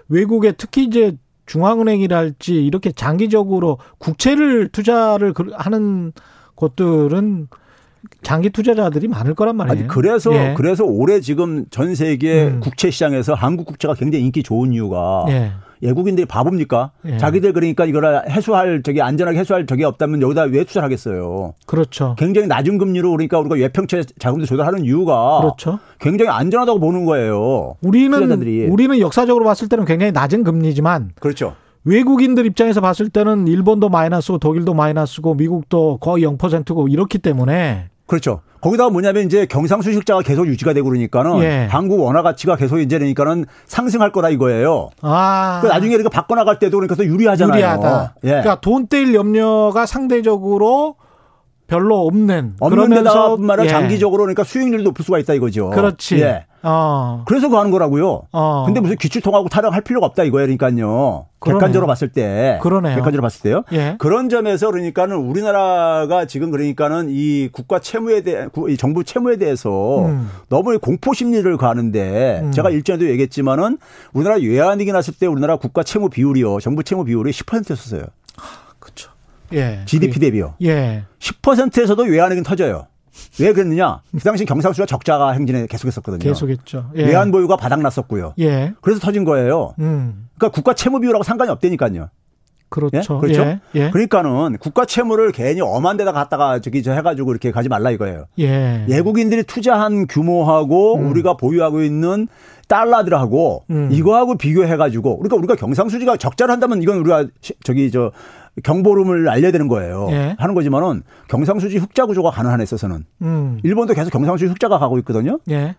외국에 특히 이제 중앙은행이랄지 이렇게 장기적으로 국채를 투자를 그- 하는 곳들은 장기 투자자들이 많을 거란 말이에요. 아니 그래서 예. 그래서 올해 지금 전 세계 음. 국채 시장에서 한국 국채가 굉장히 인기 좋은 이유가 예. 외국인들이 바보입니까? 예. 자기들 그러니까 이거를 해소할 저기 안전하게 해소할 적이 없다면 여기다 왜 투자를 하겠어요? 그렇죠. 굉장히 낮은 금리로 그러니까 우리가 외평채 자금도 조달하는 이유가 그렇죠. 굉장히 안전하다고 보는 거예요. 우리는 투자자들이. 우리는 역사적으로 봤을 때는 굉장히 낮은 금리지만 그렇죠. 외국인들 입장에서 봤을 때는 일본도 마이너스고 독일도 마이너스고 미국도 거의 0%고 이렇기 때문에 그렇죠. 거기다가 뭐냐면 이제 경상수식자가 계속 유지가 되고 그러니까는 예. 한국 원화 가치가 계속 이제 그러니까는 상승할 거다 이거예요. 아그 나중에 이렇게 바꿔 나갈 때도 그러니까 더 유리하잖아요. 유리하다. 예. 그러니까 돈 떼일 염려가 상대적으로 별로 없는 없는 데다가 뿐만 아니라 예. 장기적으로 그러니까 수익률도 높을 수가 있다 이거죠. 그렇지. 예. 어. 그래서 그거 하는 거라고요. 어. 근데 무슨 기출통하고 타령할 필요가 없다 이거예요. 그러니까요. 그러네요. 객관적으로 봤을 때. 그러네요. 객관적으로 봤을 때요. 예. 그런 점에서 그러니까는 우리나라가 지금 그러니까는 이 국가 채무에 대해 이 정부 채무에 대해서 음. 너무 공포 심리를 가는데 음. 제가 일전에도 얘기했지만은 우리나라 외환위기 났을 때 우리나라 국가 채무 비율이요. 정부 채무 비율이 10%였어요. 그렇죠. 예. GDP 대비요. 예. 10%에서도 외환위기는 터져요. 왜 그랬느냐? 그 당시 경상수가 적자가 행진에 계속했었거든요. 계속했죠. 예. 외환 보유가 바닥났었고요. 예. 그래서 터진 거예요. 음. 그러니까 국가 채무 비율하고 상관이 없다니까요. 그렇죠. 예? 그렇죠? 예. 예. 그러니까는 국가 채무를 괜히 엄한 데다 갖다가 저기 저 해가지고 이렇게 가지 말라 이거예요. 예. 외국인들이 투자한 규모하고 우리가 보유하고 있는 달러들하고 음. 이거하고 비교해가지고 그러니까 우리가 경상수지가 적자를 한다면 이건 우리가 시- 저기 저 경보름을 알려야 되는 거예요. 예. 하는 거지만은 경상수지 흑자 구조가 가능한 에 있어서는 음. 일본도 계속 경상수지 흑자가 가고 있거든요. 예.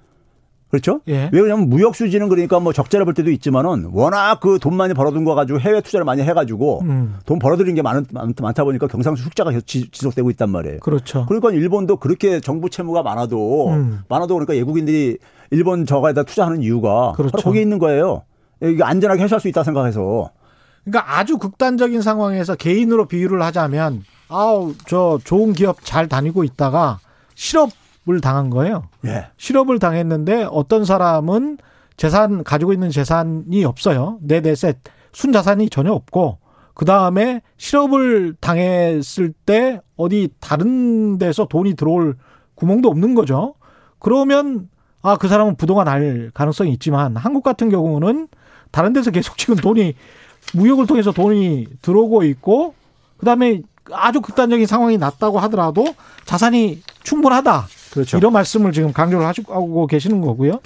그렇죠? 예. 왜 그러냐면 무역 수지는 그러니까 뭐 적자를 볼 때도 있지만은 워낙 그 돈 많이 벌어둔 거 가지고 해외 투자를 많이 해가지고 음. 돈 벌어들인 게 많, 많, 많다 보니까 경상수 흑자가 계속 지- 지속되고 있단 말이에요. 그렇죠. 그러니까 일본도 그렇게 정부 채무가 많아도 음. 많아도 그러니까 외국인들이 일본 저가에다 투자하는 이유가 그렇죠. 바로 거기에 있는 거예요. 이게 안전하게 해소할 수 있다 생각해서 그러니까 아주 극단적인 상황에서 개인으로 비유를 하자면 아우 저 좋은 기업 잘 다니고 있다가 실업을 당한 거예요. 예. 실업을 당했는데 어떤 사람은 재산 가지고 있는 재산이 없어요. 내 내셋 순자산이 전혀 없고 그 다음에 실업을 당했을 때 어디 다른 데서 돈이 들어올 구멍도 없는 거죠. 그러면 아 그 사람은 부도가 날 가능성이 있지만 한국 같은 경우는 다른 데서 계속 지금 돈이 무역을 통해서 돈이 들어오고 있고 그다음에 아주 극단적인 상황이 났다고 하더라도 자산이 충분하다. 그렇죠. 이런 말씀을 지금 강조를 하고 계시는 거고요.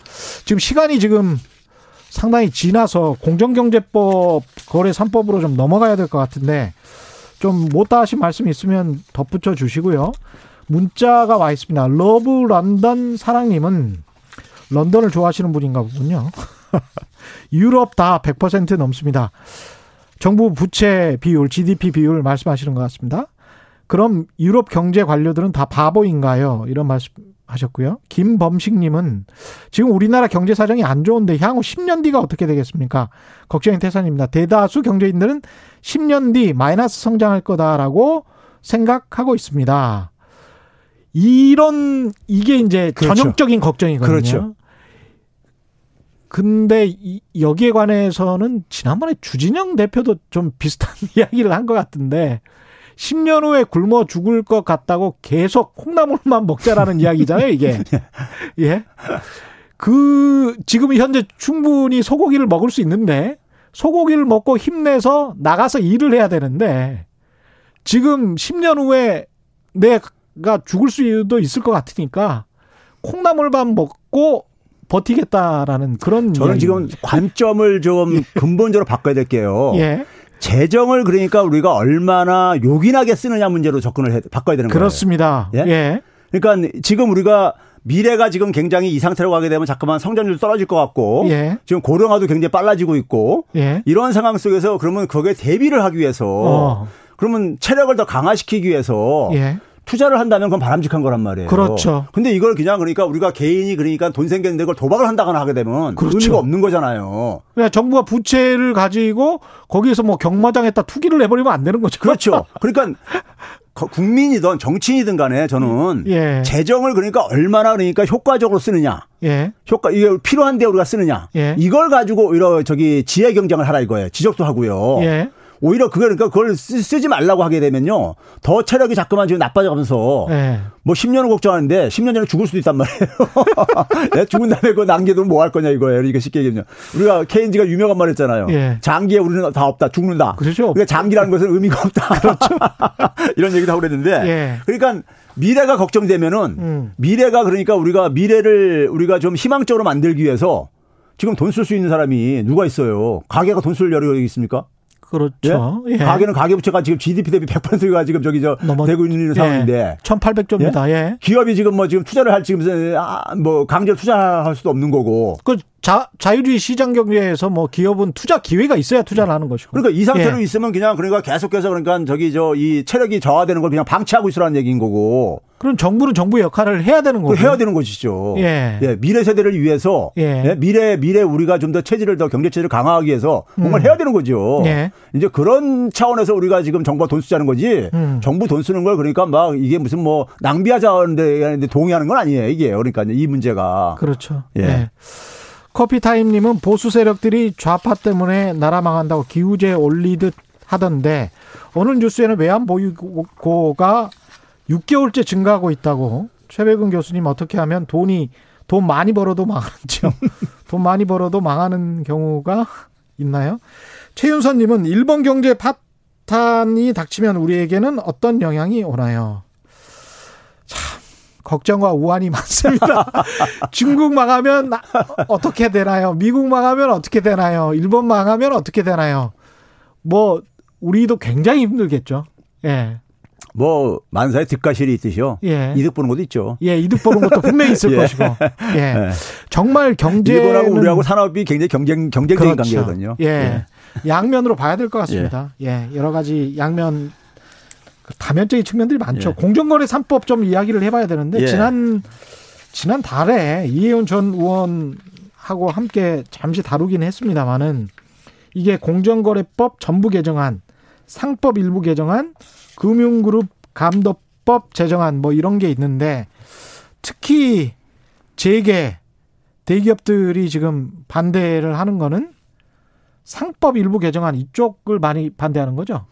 지금 시간이 지금 상당히 지나서 공정경제법 거래 3법으로 좀 넘어가야 될 것 같은데 좀 못다 하신 말씀이 있으면 덧붙여 주시고요. 문자가 와 있습니다. 러브 런던 사랑님은 런던을 좋아하시는 분인가 보군요. 유럽 다 100% 넘습니다. 정부 부채 비율, GDP 비율 말씀하시는 것 같습니다. 그럼 유럽 경제 관료들은 다 바보인가요? 이런 말씀 하셨고요. 김범식님은 지금 우리나라 경제 사정이 안 좋은데 향후 10년 뒤가 어떻게 되겠습니까? 걱정이 태산입니다. 대다수 경제인들은 10년 뒤 마이너스 성장할 거다라고 생각하고 있습니다. 이런 이게 이제 그렇죠. 전형적인 걱정이거든요. 그렇죠. 근데 이- 여기에 관해서는 지난번에 주진영 대표도 좀 비슷한 이야기를 한 것 같은데 10년 후에 굶어 죽을 것 같다고 계속 콩나물만 먹자라는 이야기잖아요, 이게. 예. 그 지금 현재 충분히 소고기를 먹을 수 있는데 소고기를 먹고 힘내서 나가서 일을 해야 되는데 지금 10년 후에 내가 죽을 수도 있을 것 같으니까 콩나물만 먹고 버티겠다라는 그런 저는 이야기. 지금 관점을 좀 근본적으로 바꿔야 될게요. 예 재정을 그러니까 우리가 얼마나 요긴하게 쓰느냐 문제로 접근을 해, 바꿔야 되는 거예요. 그렇습니다. 예? 예. 그러니까 지금 우리가 미래가 지금 굉장히 이 상태로 가게 되면 자꾸만 성장률 떨어질 것 같고 예. 지금 고령화도 굉장히 빨라지고 있고 예. 이런 상황 속에서 그러면 거기에 대비를 하기 위해서 어. 그러면 체력을 더 강화시키기 위해서 예. 투자를 한다면 그건 바람직한 거란 말이에요. 그렇죠. 근데 이걸 그냥 그러니까 우리가 개인이 그러니까 돈 생겼는데 그걸 도박을 한다거나 하게 되면 그렇죠. 의미가 없는 거잖아요. 그냥 정부가 부채를 가지고 거기에서 뭐 경마장에다 투기를 해버리면 안 되는 거죠. 그렇죠. 그러니까 거- 국민이든 정치인이든 간에 저는 예. 재정을 그러니까 얼마나 그러니까 효과적으로 쓰느냐. 예. 효과 이게 필요한데 우리가 쓰느냐. 예. 이걸 가지고 오히려 저기 지혜 경쟁을 하라 이거예요. 지적도 하고요. 예. 오히려 그걸 그러니까 그걸 쓰, 쓰지 말라고 하게 되면요. 더 체력이 자꾸만 지금 나빠져 가면서 예. 뭐 10년을 걱정하는데 10년 전에 죽을 수도 있단 말이에요. 내 죽은 다음에 그거 남겨두면 뭐할 거냐 이거예요. 그러니까 쉽게 얘기하면 우리가 케인즈가 유명한 말 했잖아요. 예. 장기에 우리는 다 없다. 죽는다. 그렇죠. 그러니까 장기라는 것은 의미가 없다. 이런 얘기도 하고 그랬는데 예. 그러니까 미래가 걱정되면은 음. 미래가 그러니까 우리가 미래를 우리가 좀 희망적으로 만들기 위해서 지금 돈 쓸 수 있는 사람이 누가 있어요? 가게가 돈 쓸 여력이 있습니까? 그렇죠. 예. 가게는 가계 부채가 지금 GDP 대비 100%가 지금 저기 저 넘어- 되고 있는 상황인데 예. 1800조입니다. 예. 기업이 지금 뭐 지금 투자를 할 지금 아, 뭐 강제로 투자할 수도 없는 거고. 그 자, 자유주의 시장 경제에서 뭐 기업은 투자 기회가 있어야 투자를 하는 것이고. 그러니까 이 상태로 예. 있으면 그냥 그러니까 계속해서 그러니까 저기 저 이 체력이 저하되는 걸 그냥 방치하고 있으라는 얘기인 거고. 그럼 정부는 정부의 역할을 해야 되는 거고. 해야 되는 것이죠. 예. 미래 세대를 위해서 예. 예, 미래 미래 우리가 좀 더 체질을 더 경제 체질을 강화하기 위해서 뭔가를 해야 되는 거죠. 음. 예. 이제 그런 차원에서 우리가 지금 정부가 돈 쓰자는 거지. 음. 정부 돈 쓰는 걸 그러니까 막 이게 무슨 뭐 낭비하자는데 동의하는 건 아니에요. 이게 그러니까 이 문제가. 그렇죠. 예. 예. 커피타임님은 보수 세력들이 좌파 때문에 나라 망한다고 기우제 올리듯 하던데 오늘 뉴스에는 외환 보유고가 6개월째 증가하고 있다고 최백은 교수님 어떻게 하면 돈이 돈 많이 벌어도 망하는지요? 돈 많이 벌어도 망하는 경우가 있나요? 최윤선님은 일본 경제 파탄이 닥치면 우리에게는 어떤 영향이 오나요? 참 걱정과 우환이 많습니다. 중국 망하면 나- 어떻게 되나요? 미국 망하면 어떻게 되나요? 일본 망하면 어떻게 되나요? 뭐 우리도 굉장히 힘들겠죠. 예. 뭐 만사에 득과실이 있듯이요. 예. 이득 보는 것도 있죠. 예, 이득 보는 것도 분명히 있을 예. 것이고. 예. 예. 정말 경제는 일본하고 우리하고 산업이 굉장히 경쟁 경쟁적인 그렇죠. 관계거든요. 예. 양면으로 봐야 될 것 같습니다. 예. 여러 가지 양면 그 다면적인 측면들이 많죠. 예. 공정거래 3법 좀 이야기를 해봐야 되는데 예. 지난 지난 달에 이혜훈 전 의원하고 함께 잠시 다루긴 했습니다만은 이게 공정거래법 전부 개정안, 상법 일부 개정안, 금융그룹 감독법 제정안 뭐 이런 게 있는데 특히 재계 대기업들이 지금 반대를 하는 거는 상법 일부 개정안 이쪽을 많이 반대하는 거죠.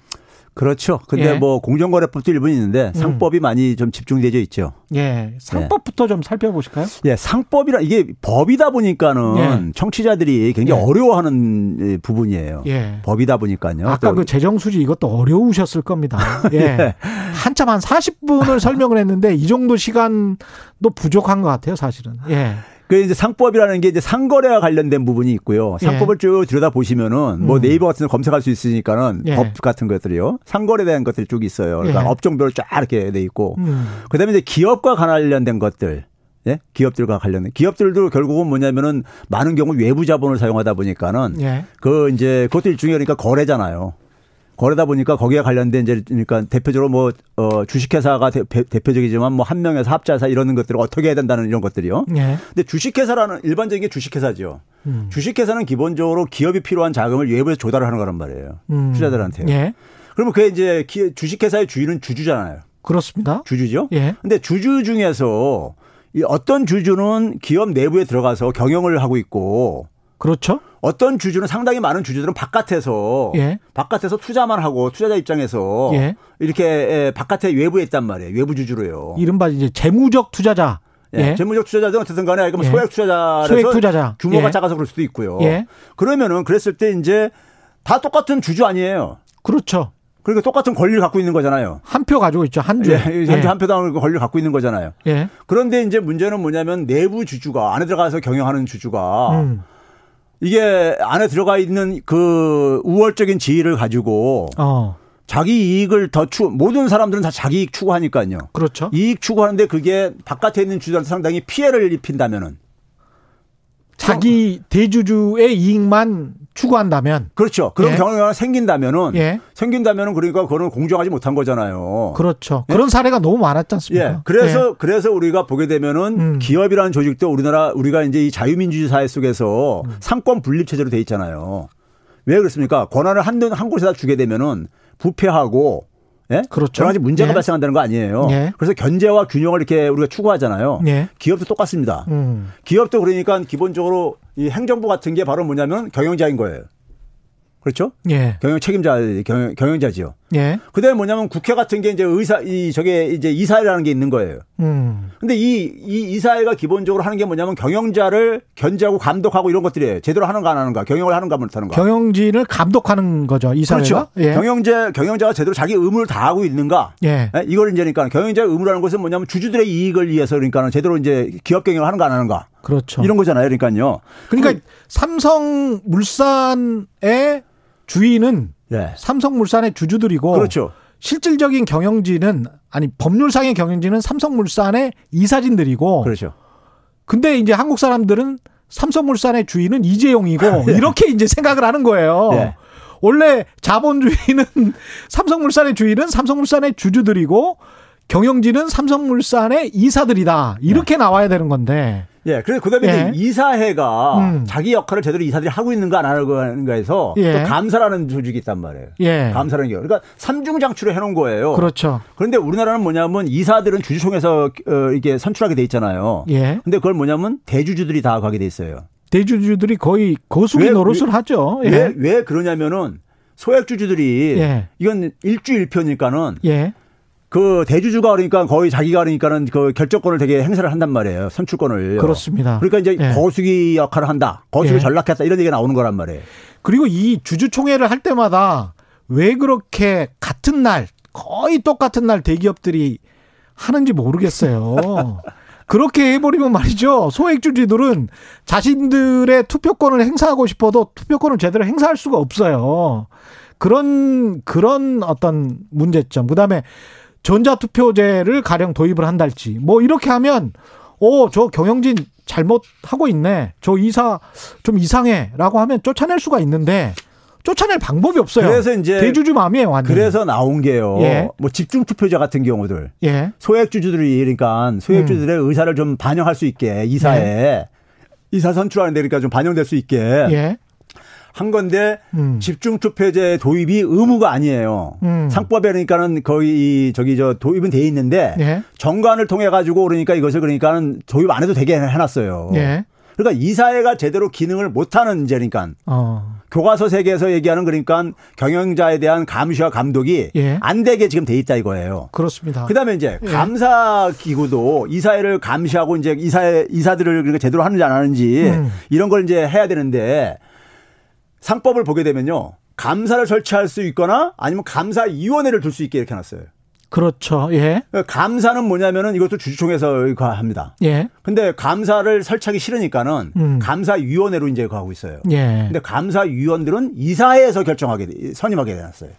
그렇죠. 근데 예. 뭐 공정거래법도 일부 있는데 상법이 많이 좀 집중되어 있죠. 예. 상법부터 좀 살펴보실까요? 예, 상법이라 이게 법이다 보니까는 예. 청취자들이 굉장히 예. 어려워하는 예, 부분이에요. 예. 법이다 보니까요. 아까 또그 재정수지 이것도 어려우셨을 겁니다. 예. 한참 한 40분을 설명을 했는데 이 정도 시간도 부족한 것 같아요, 사실은. 예. 그 이제 상법이라는 게 이제 상거래와 관련된 부분이 있고요. 예. 상법을 쭉 들여다 보시면은 뭐 음. 네이버 같은 데 검색할 수 있으니까는 예. 법 같은 것들이요. 상거래에 대한 것들이 쭉 있어요. 그러니까 예. 업종별로 쫙 이렇게 돼 있고. 음. 그다음에 이제 기업과 관련된 것들. 예? 기업들과 관련된 기업들도 결국은 뭐냐면은 많은 경우 외부 자본을 사용하다 보니까는 예. 그 이제 그것도 일종의 그러니까 거래잖아요. 거래다 보니까 거기에 관련된 이제 그러니까 대표적으로 뭐 어, 주식회사가 대, 표적이지만 뭐 한 명에서 합자사 이런 것들을 어떻게 해야 된다는 이런 것들이요. 예. 근데 주식회사라는 일반적인 게 주식회사죠. 음. 주식회사는 기본적으로 기업이 필요한 자금을 외부에서 조달을 하는 거란 말이에요. 음. 투자자들한테. 예. 그러면 그게 이제 기- 주식회사의 주인은 주주잖아요. 그렇습니다. 주주죠. 예. 근데 주주 중에서 이 어떤 주주는 기업 내부에 들어가서 경영을 하고 있고 그렇죠. 어떤 주주는 상당히 많은 주주들은 바깥에서 예. 바깥에서 투자만 하고 투자자 입장에서 예. 이렇게 에, 바깥에 외부에 있단 말이에요. 외부 주주로요. 이른바 이제 재무적 투자자. 예. 예. 재무적 투자자든 어쨌든 간에 뭐 예. 소액 투자자라서 소액 투자자. 규모가 예. 작아서 그럴 수도 있고요. 예. 그러면은 그랬을 때 이제 다 똑같은 주주 아니에요. 그렇죠. 그러니까 똑같은 권리를 갖고 있는 거잖아요. 한 표 가지고 있죠. 한 주. 예, 현재 한 표당 권리를 갖고 있는 거잖아요. 예. 그런데 이제 문제는 뭐냐면 내부 주주가 안에 들어가서 경영하는 주주가 음. 이게 안에 들어가 있는 그 우월적인 지위를 가지고 어. 자기 이익을 더 추, 모든 사람들은 다 자기 이익 추구하니까요. 그렇죠. 이익 추구하는데 그게 바깥에 있는 주주한테 상당히 피해를 입힌다면은. 자기 대주주의 이익만 추구한다면 그렇죠. 그런 예. 경우가 생긴다면은. 예. 생긴다면은 그러니까 그거는 공정하지 못한 거잖아요. 그렇죠. 그런 사례가 너무 많았지 않습니까? 예. 그래서 그래서 우리가 보게 되면은 음. 기업이라는 조직도 우리나라 우리가 이제 이 자유민주주의 사회 속에서 음. 삼권 분립 체제로 돼 있잖아요. 왜 그렇습니까? 권한을 한, 한 곳에다 주게 되면은 부패하고 예? 그렇죠. 여러 가지 문제가 예. 발생한다는 거 아니에요. 예. 그래서 견제와 균형을 이렇게 우리가 추구하잖아요. 예. 기업도 똑같습니다. 음. 기업도 그러니까 기본적으로 이 행정부 같은 게 바로 뭐냐면 경영자인 거예요. 그렇죠? 예. 경영 책임자 경영, 경영자지요. 예. 그다음에 뭐냐면 국회 같은 게 이제 의사 이 저게 이제 이사회라는 게 있는 거예요. 음. 근데 이, 이 이사회가 기본적으로 하는 게 뭐냐면 경영자를 견제하고 감독하고 이런 것들이에요. 제대로 하는가 안 하는가, 경영을 하는가 못 하는가. 경영진을 감독하는 거죠. 이사회가. 그렇죠. 예. 경영자 경영자가 제대로 자기 의무를 다하고 있는가. 예. 예, 이걸 이제니까 경영자의 의무라는 것은 뭐냐면 주주들의 이익을 위해서 그러니까는 제대로 이제 기업 경영을 하는가 안 하는가. 그렇죠. 이런 거잖아요. 그러니까요. 그러니까 삼성 물산의 주인은 예. 삼성물산의 주주들이고 그렇죠. 실질적인 경영진은 아니 법률상의 경영진은 삼성물산의 이사진들이고 그렇죠. 근데 이제 한국 사람들은 삼성물산의 주인은 이재용이고 이렇게 이제 생각을 하는 거예요. 예. 원래 자본주의는 삼성물산의 주인은 삼성물산의 주주들이고 경영진은 삼성물산의 이사들이다. 이렇게 나와야 되는 건데. 예. 그래서 그다음에 예. 이제 이사회가 음. 자기 역할을 제대로 이사들이 하고 있는가 안 하는가에서 예. 또 감사라는 조직이 있단 말이에요. 예. 감사라는 게 그러니까 삼중 장치로 해놓은 거예요. 그렇죠. 그런데 우리나라는 뭐냐면 이사들은 주주총회에서 어, 이게 선출하게 돼 있잖아요. 예. 근데 그걸 뭐냐면 대주주들이 다 가게 돼 있어요. 대주주들이 거의 거수기 왜- 노릇을 하죠. 예. 왜, 왜 그러냐면은 소액주주들이 예. 이건 일주일표니까는 예. 그 대주주가 그러니까 거의 자기가 그러니까는 그 결정권을 되게 행사를 한단 말이에요. 선출권을. 그렇습니다. 그러니까 이제 예. 거수기 역할을 한다. 거수기 예. 전락했다. 이런 얘기가 나오는 거란 말이에요. 그리고 이 주주총회를 할 때마다 왜 그렇게 같은 날, 거의 똑같은 날 대기업들이 하는지 모르겠어요. 그렇게 해버리면 말이죠. 소액주주들은 자신들의 투표권을 행사하고 싶어도 투표권을 제대로 행사할 수가 없어요. 그런, 그런 어떤 문제점. 그 다음에 전자투표제를 가령 도입을 한달지. 뭐 이렇게 하면, 오, 저 경영진 잘못하고 있네. 저 이사 좀 이상해. 라고 하면 쫓아낼 수가 있는데, 쫓아낼 방법이 없어요. 그래서 이제 대주주 마음이에요, 완전. 그래서 나온 게요. 예. 뭐 집중 투표자 같은 경우들. 예. 소액주주들이 그러니까 소액주주들의 의사를 좀 반영할 수 있게 이사에 이사 선출하는 데 그러니까 좀 반영될 수 있게 예. 한 건데 음. 집중 투표제 도입이 의무가 아니에요. 음. 상법에 그러니까는 거의 이 저기 저 도입은 돼 있는데 예. 정관을 통해 가지고 그러니까 이것을 그러니까는 도입 안 해도 되게 해놨어요. 예. 그러니까 이사회가 제대로 기능을 못하는 이제 그러니까 어. 교과서 세계에서 얘기하는 그러니까 경영자에 대한 감시와 감독이 예. 안 되게 지금 돼 있다 이거예요. 그렇습니다. 그다음에 이제 예. 감사 기구도 이사회를 감시하고 이제 이사회 이사들을 그러니까 제대로 하는지 안 하는지 음. 이런 걸 이제 해야 되는데 상법을 보게 되면요 감사를 설치할 수 있거나 아니면 감사위원회를 둘 수 있게 이렇게 해놨어요. 그렇죠. 예. 그러니까 감사는 뭐냐면은 이것도 주주총회에서 합니다. 예. 근데 감사를 설치하기 싫으니까는 음. 감사위원회로 이제 가고 있어요. 예. 근데 감사위원들은 이사회에서 결정하게 돼- 선임하게 해놨어요.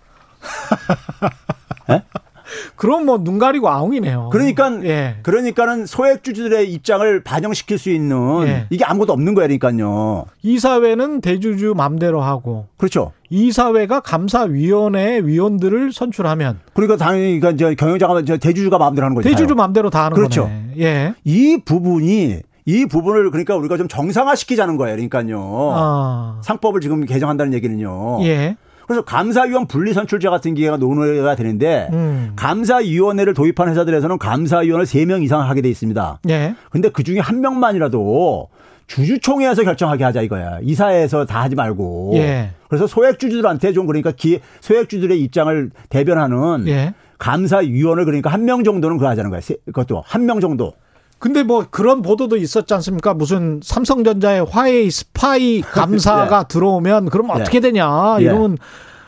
예? 그럼 뭐 눈 가리고 아웅이네요. 그러니까 예. 그러니까는 소액주주들의 입장을 반영시킬 수 있는 예. 이게 아무것도 없는 거니까요. 이사회는 대주주 맘대로 하고 그렇죠. 이사회가 감사위원회 위원들을 선출하면 그러니까 당연히 그러니까 이제 경영자가 이제 대주주가 마음대로 하는 거죠. 대주주 맘대로 다 하는 그렇죠. 거네. 예. 이 부분이 이 부분을 그러니까 우리가 좀 정상화시키자는 거예요. 그러니까요. 아. 상법을 지금 개정한다는 얘기는요. 예. 그래서 감사위원 분리선출제 같은 기회가 논의가 되는데 음. 감사위원회를 도입한 회사들에서는 감사위원을 3명 이상 하게 돼 있습니다. 예. 근데 그 중에 한 명만이라도 주주총회에서 결정하게 하자 이거야. 이사회에서 다 하지 말고. 예. 그래서 소액주주들한테 좀 그러니까 기, 소액주주들의 입장을 대변하는 예. 감사위원을 그러니까 한 명 정도는 그거 하자는 거야. 세- 그것도 한 명 정도. 근데 뭐 그런 보도도 있었지 않습니까? 무슨 삼성전자의 화웨이 스파이 감사가 들어오면 그럼 예. 어떻게 되냐? 예. 이러면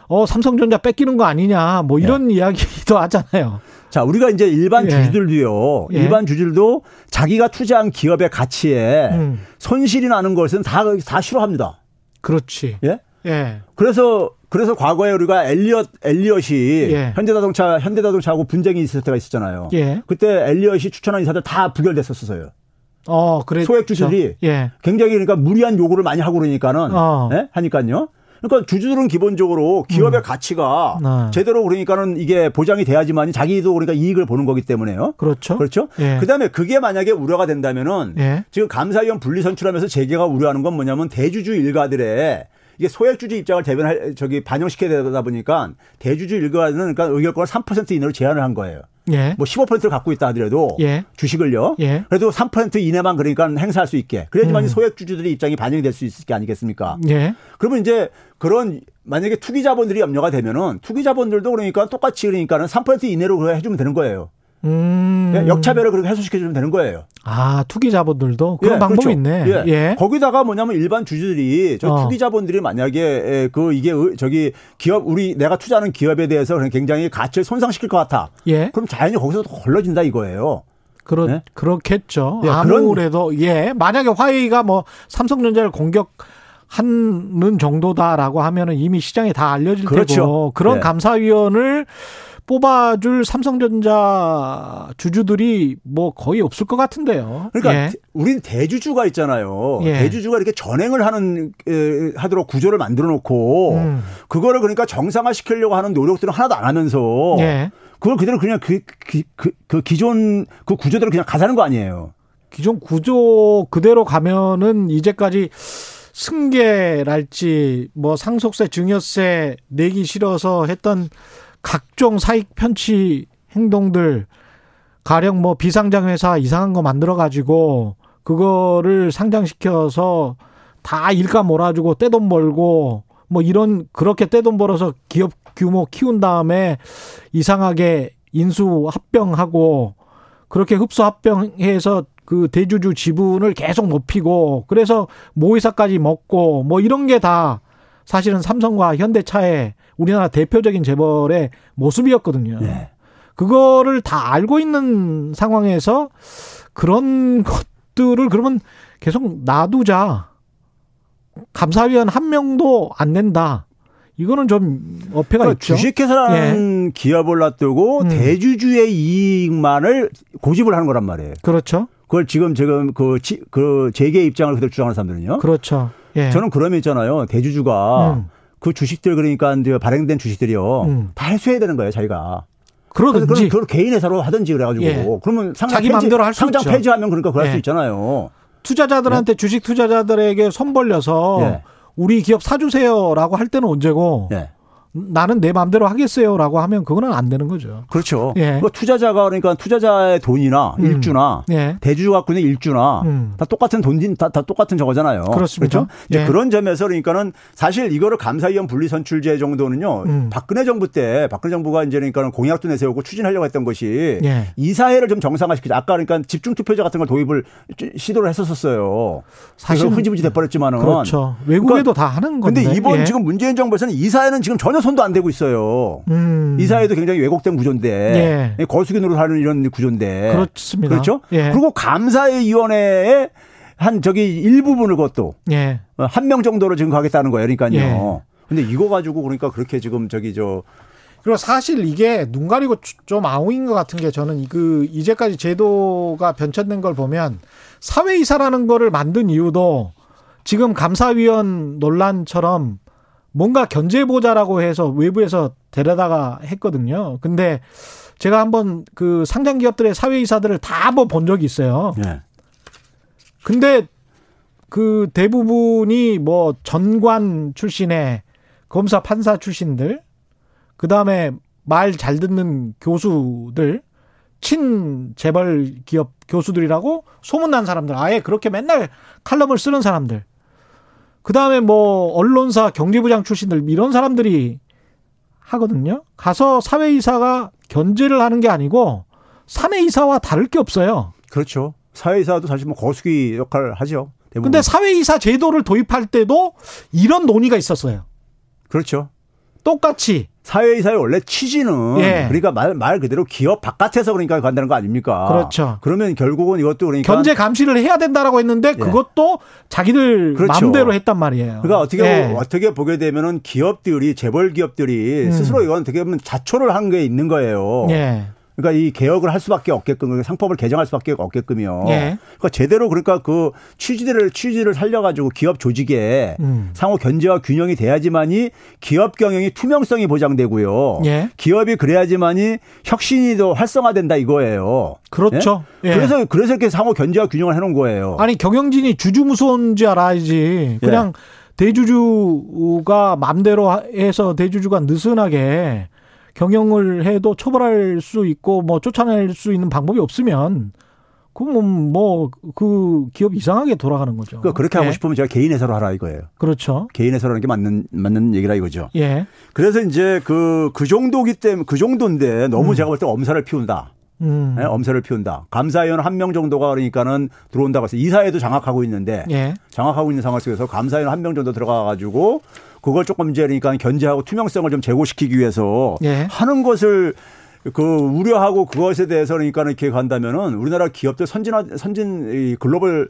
어 삼성전자 뺏기는 거 아니냐? 뭐 이런 이야기도 하잖아요. 자, 우리가 이제 일반 예. 주주들도요. 예. 일반 주주들도 자기가 투자한 기업의 가치에 음. 손실이 나는 것은 다, 다 싫어합니다. 그렇지. 예? 예. 그래서 그래서 과거에 우리가 엘리엇 엘리엇이 예. 현대자동차 현대자동차하고 분쟁이 있을 때가 있었잖아요. 예. 그때 엘리엇이 추천한 인사들 다 부결됐었어요. 어, 그래. 소액 주주들이 예. 굉장히 그러니까 무리한 요구를 많이 하고 그러니까는 어. 예? 하니까요. 그러니까 주주들은 기본적으로 기업의 가치가 네. 제대로 그러니까는 이게 보장이 돼야지만 자기도 그러니까 이익을 보는 거기 때문에요. 그렇죠. 그렇죠? 예. 그다음에 그게 만약에 우려가 된다면은 예. 지금 감사위원 분리 선출하면서 재계가 우려하는 건 뭐냐면 대주주 일가들의 이게 소액주주 입장을 대변할 저기 반영시켜야 되다 보니까 대주주 일가는 그러니까 의결권을 3% 이내로 제한을 한 거예요. 예. 뭐 15%를 갖고 있다 하더라도 예. 주식을요. 예. 그래도 3% 이내만 그러니까 행사할 수 있게. 그래야지만 소액 주주들의 입장이 반영이 될 수 있을 게 아니겠습니까? 예. 그러면 이제 그런 만약에 투기 자본들이 염려가 되면은 투기 자본들도 그러니까 똑같이 그러니까는 3% 이내로 해주면 되는 거예요. 음. 예, 역차별을 그렇게 해소시켜주면 되는 거예요. 아, 투기 자본들도 그런 예, 방법이 그렇죠. 있네. 예. 예. 거기다가 뭐냐면 일반 주주들이 저 어. 투기 자본들이 만약에 에, 그 이게 의- 저기 기업 우리 내가 투자하는 기업에 대해서 굉장히 가치를 손상시킬 것 같아. 예. 그럼 자연히 거기서 또 걸러진다 이거예요. 그렇 네? 그렇겠죠. 예, 그런- 아무래도 예. 만약에 화웨이가 뭐 삼성전자를 공격 하는 정도다라고 하면은 이미 시장에 다 알려질 그렇죠. 테고 그런 네. 감사위원을 뽑아줄 삼성전자 주주들이 뭐 거의 없을 것 같은데요. 그러니까 예. 우린 대주주가 있잖아요. 예. 대주주가 이렇게 전행을 하는 에, 하도록 구조를 만들어 놓고 음. 그거를 그러니까 정상화 시키려고 하는 노력들은 하나도 안 하면서 예. 그걸 그대로 그냥 그, 그, 그, 그 기존 그 구조대로 그냥 가자는 거 아니에요. 기존 구조 그대로 가면은 이제까지 승계랄지 뭐 상속세 증여세 내기 싫어서 했던 각종 사익 편취 행동들 가령 뭐 비상장 회사 이상한 거 만들어 가지고 그거를 상장시켜서 다 일감 몰아주고 떼돈 벌고 뭐 이런 그렇게 떼돈 벌어서 기업 규모 키운 다음에 이상하게 인수 합병하고 그렇게 흡수 합병해서 그 대주주 지분을 계속 높이고 그래서 모의사까지 먹고 뭐 이런 게 다 사실은 삼성과 현대차의 우리나라 대표적인 재벌의 모습이었거든요. 네. 그거를 다 알고 있는 상황에서 그런 것들을 그러면 계속 놔두자. 감사위원 한 명도 안 낸다. 이거는 좀 어폐가 그러니까 있죠. 주식회사라는 기업을 놔두고 음. 대주주의 이익만을 고집을 하는 거란 말이에요. 그렇죠. 그걸 지금 지금 그, 지, 그 재계 입장을 그대로 주장하는 사람들은요. 그렇죠. 예. 저는 그러면 있잖아요. 대주주가 음. 그 주식들 그러니까 발행된 주식들이요. 음. 다 회수해야 되는 거예요, 자기가. 그러든지 그걸 개인 회사로 하든지 그래가지고 예. 그러면 상장 자기 폐지, 마음대로 할 수 상장 있죠. 폐지하면 그러니까 그럴 예. 수 있잖아요. 투자자들한테 주식 투자자들에게 손 벌려서 예. 우리 기업 사주세요라고 할 때는 언제고 예. 나는 내 마음대로 하겠어요라고 하면 그거는 안 되는 거죠. 그렇죠. 예. 그 투자자가 그러니까 투자자의 돈이나 음. 일주나 예. 대주주 갖고 있는 일주나 음. 다 똑같은 돈, 다, 다 똑같은 저거잖아요. 그렇습니다. 그렇죠? 이제 예. 그런 점에서 그러니까는 사실 이거를 감사위원 분리선출제 정도는요. 음. 박근혜 정부 때 박근혜 정부가 이제 그러니까는 공약도 내세우고 추진하려고 했던 것이 예. 이사회를 좀 정상화시키자. 아까 그러니까 집중 투표제 같은 걸 도입을 시도를 했었었어요. 사실 흐지부지 돼버렸지만은. 그렇죠. 외국에도 다 하는 건데. 근데 이번 예. 지금 문재인 정부에서는 이 사회는 지금 전혀 손도 안 대고 있어요. 음. 이 사회도 굉장히 왜곡된 구조인데 거수기 노릇 하는 이런 구조인데 그렇습니다. 그렇죠? 예. 그리고 감사위원회의 한 저기 일부분을 그것도 예. 한명 정도로 지금 가겠다는 거예요. 그러니까요. 예. 근데 이거 가지고 그러니까 그렇게 지금 저기 저 그리고 사실 이게 눈 가리고 좀 아웅인 것 같은 게 저는 그 이제까지 제도가 변천된 걸 보면 사회이사라는 거를 만든 이유도 지금 감사위원 논란처럼 뭔가 견제보자라고 해서 외부에서 데려다가 했거든요. 근데 제가 한번 그 상장 기업들의 사회이사들을 다 한번 본 적이 있어요. 네. 근데 그 대부분이 뭐 전관 출신의 검사 판사 출신들 그 다음에 말 잘 듣는 교수들 친 재벌 기업 교수들이라고 소문난 사람들 아예 그렇게 맨날 칼럼을 쓰는 사람들 그 다음에 뭐 언론사 경제부장 출신들 이런 사람들이 하거든요. 가서 사회이사가 견제를 하는 게 아니고 사내이사와 다를 게 없어요. 그렇죠. 사회이사도 사실 뭐 거수기 역할을 하죠. 대부분. 근데 사회이사 제도를 도입할 때도 이런 논의가 있었어요. 그렇죠. 똑같이 사회이사의 원래 취지는 예. 그러니까 말, 말 그대로 기업 바깥에서 그러니까 간다는 거 아닙니까? 그렇죠. 그러면 결국은 이것도 그러니까 견제 감시를 해야 된다라고 했는데 그것도 자기들 그렇죠. 마음대로 했단 말이에요. 그러니까 어떻게 예. 어떻게 보게 되면은 기업들이 재벌 기업들이 음. 스스로 이건 어떻게 보면 자초를 한 게 있는 거예요. 예. 그러니까 이 개혁을 할 수밖에 없게끔 상법을 개정할 수밖에 없게끔요. 예. 그러니까 제대로 그러니까 그 취지를 취지를 살려가지고 기업 조직에 음. 상호 견제와 균형이 돼야지만이 기업 경영이 투명성이 보장되고요. 예. 기업이 그래야지만이 혁신이 더 활성화된다 이거예요. 그렇죠. 예? 예. 그래서 그래서 이렇게 상호 견제와 균형을 해놓은 거예요. 아니 경영진이 주주 무서운지 알아야지. 그냥 대주주가 맘대로 해서 대주주가 느슨하게 경영을 해도 처벌할 수 있고 뭐 쫓아낼 수 있는 방법이 없으면 그럼 뭐그 기업 이상하게 돌아가는 거죠. 그러니까 그렇게 하고 예. 싶으면 제가 개인 회사로 하라 이거예요. 그렇죠. 개인 회사라는 게 맞는 맞는 얘기라 이거죠. 예. 그래서 이제 그그 정도기 때문에 그 정도인데 너무 제가 볼 때 엄살을 피운다. 음. 예, 엄살을 피운다. 감사위원 한 명 정도가 그러니까는 들어온다고 해서 이사회도 장악하고 있는데 예. 장악하고 있는 상황 속에서 감사위원 한 명 정도 들어가 가지고 그걸 조금 이제 그러니까 견제하고 투명성을 좀 제고시키기 위해서 예. 하는 것을 그 우려하고 그것에 대해서 그러니까 이렇게 간다면은 우리나라 기업들 선진화 선진 이 글로벌 어,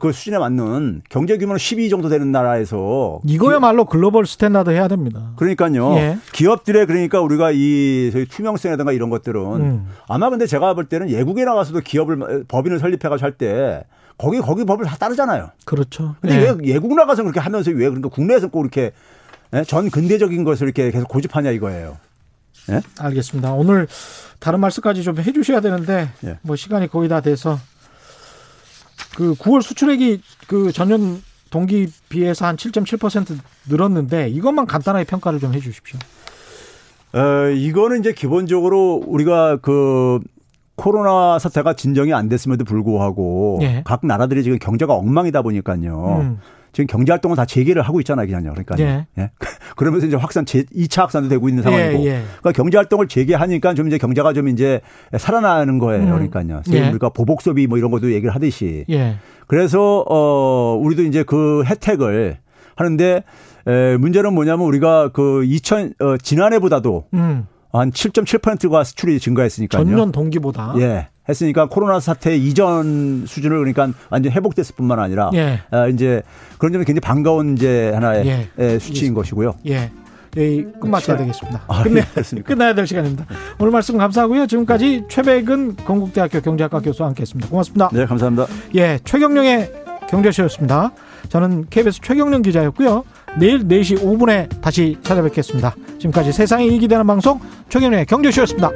그 수준에 맞는 경제 규모는 12 정도 되는 나라에서 이거야말로 global standard 해야 됩니다. 그러니까요. 예. 기업들의 그러니까 우리가 이 저희 투명성이라든가 이런 것들은 음. 아마 근데 제가 볼 때는 외국에 나가서도 기업을 법인을 설립해 가지고 할 때 거기 거기 법을 다 따르잖아요. 그렇죠. 근데 예. 왜 외국 나가서 그렇게 하면서 왜 그러니까 국내에서 꼭 이렇게 예? 전 근대적인 것을 이렇게 계속 고집하냐 이거예요. 예? 알겠습니다. 오늘 다른 말씀까지 좀 해주셔야 되는데 예. 뭐 시간이 거의 다 돼서 그 9월 수출액이 그 전년 동기 비해서 한 7.7% 늘었는데 이것만 간단하게 평가를 좀 해 주십시오. 어, 이거는 이제 기본적으로 우리가 그 코로나 사태가 진정이 안 됐음에도 불구하고 예. 각 나라들이 지금 경제가 엉망이다 보니까요. 음. 지금 경제 활동을 다 재개를 하고 있잖아요, 그냥요. 그러니까 예. 예. 그러면서 이제 확산 제 2차 확산도 되고 있는 상황이고. 예, 예. 그러니까 경제 활동을 재개하니까 좀 이제 경제가 좀 이제 살아나는 거예요. 음. 그러니까요. 소위 예. 우리가 보복 소비 뭐 이런 것도 얘기를 하듯이. 예. 그래서 어 우리도 이제 그 혜택을 하는데 에 문제는 뭐냐면 우리가 그 2000, 어, 지난해보다도 음. 한 7.7%가 수출이 증가했으니까요. 전년 동기보다. 예. 했으니까 코로나 사태 이전 수준을 그러니까 완전 회복됐을 뿐만 아니라 예. 아, 이제 그런 점은 굉장히 반가운 이제 하나의 예. 예, 수치인 것이고요. 예. 예, 끝마쳐야 되겠습니다. 아, 끝내, 예. 끝나야 될 시간입니다. 오늘 말씀 감사하고요. 지금까지 최백은 건국대학교 경제학과 교수와 함께했습니다. 고맙습니다. 네, 감사합니다. 예, 최경령의 경제쇼였습니다. 저는 KBS 최경령 기자였고요. 내일 4시 5분에 다시 찾아뵙겠습니다. 지금까지 세상에 이익이 되는 방송 최경령의 경제쇼였습니다.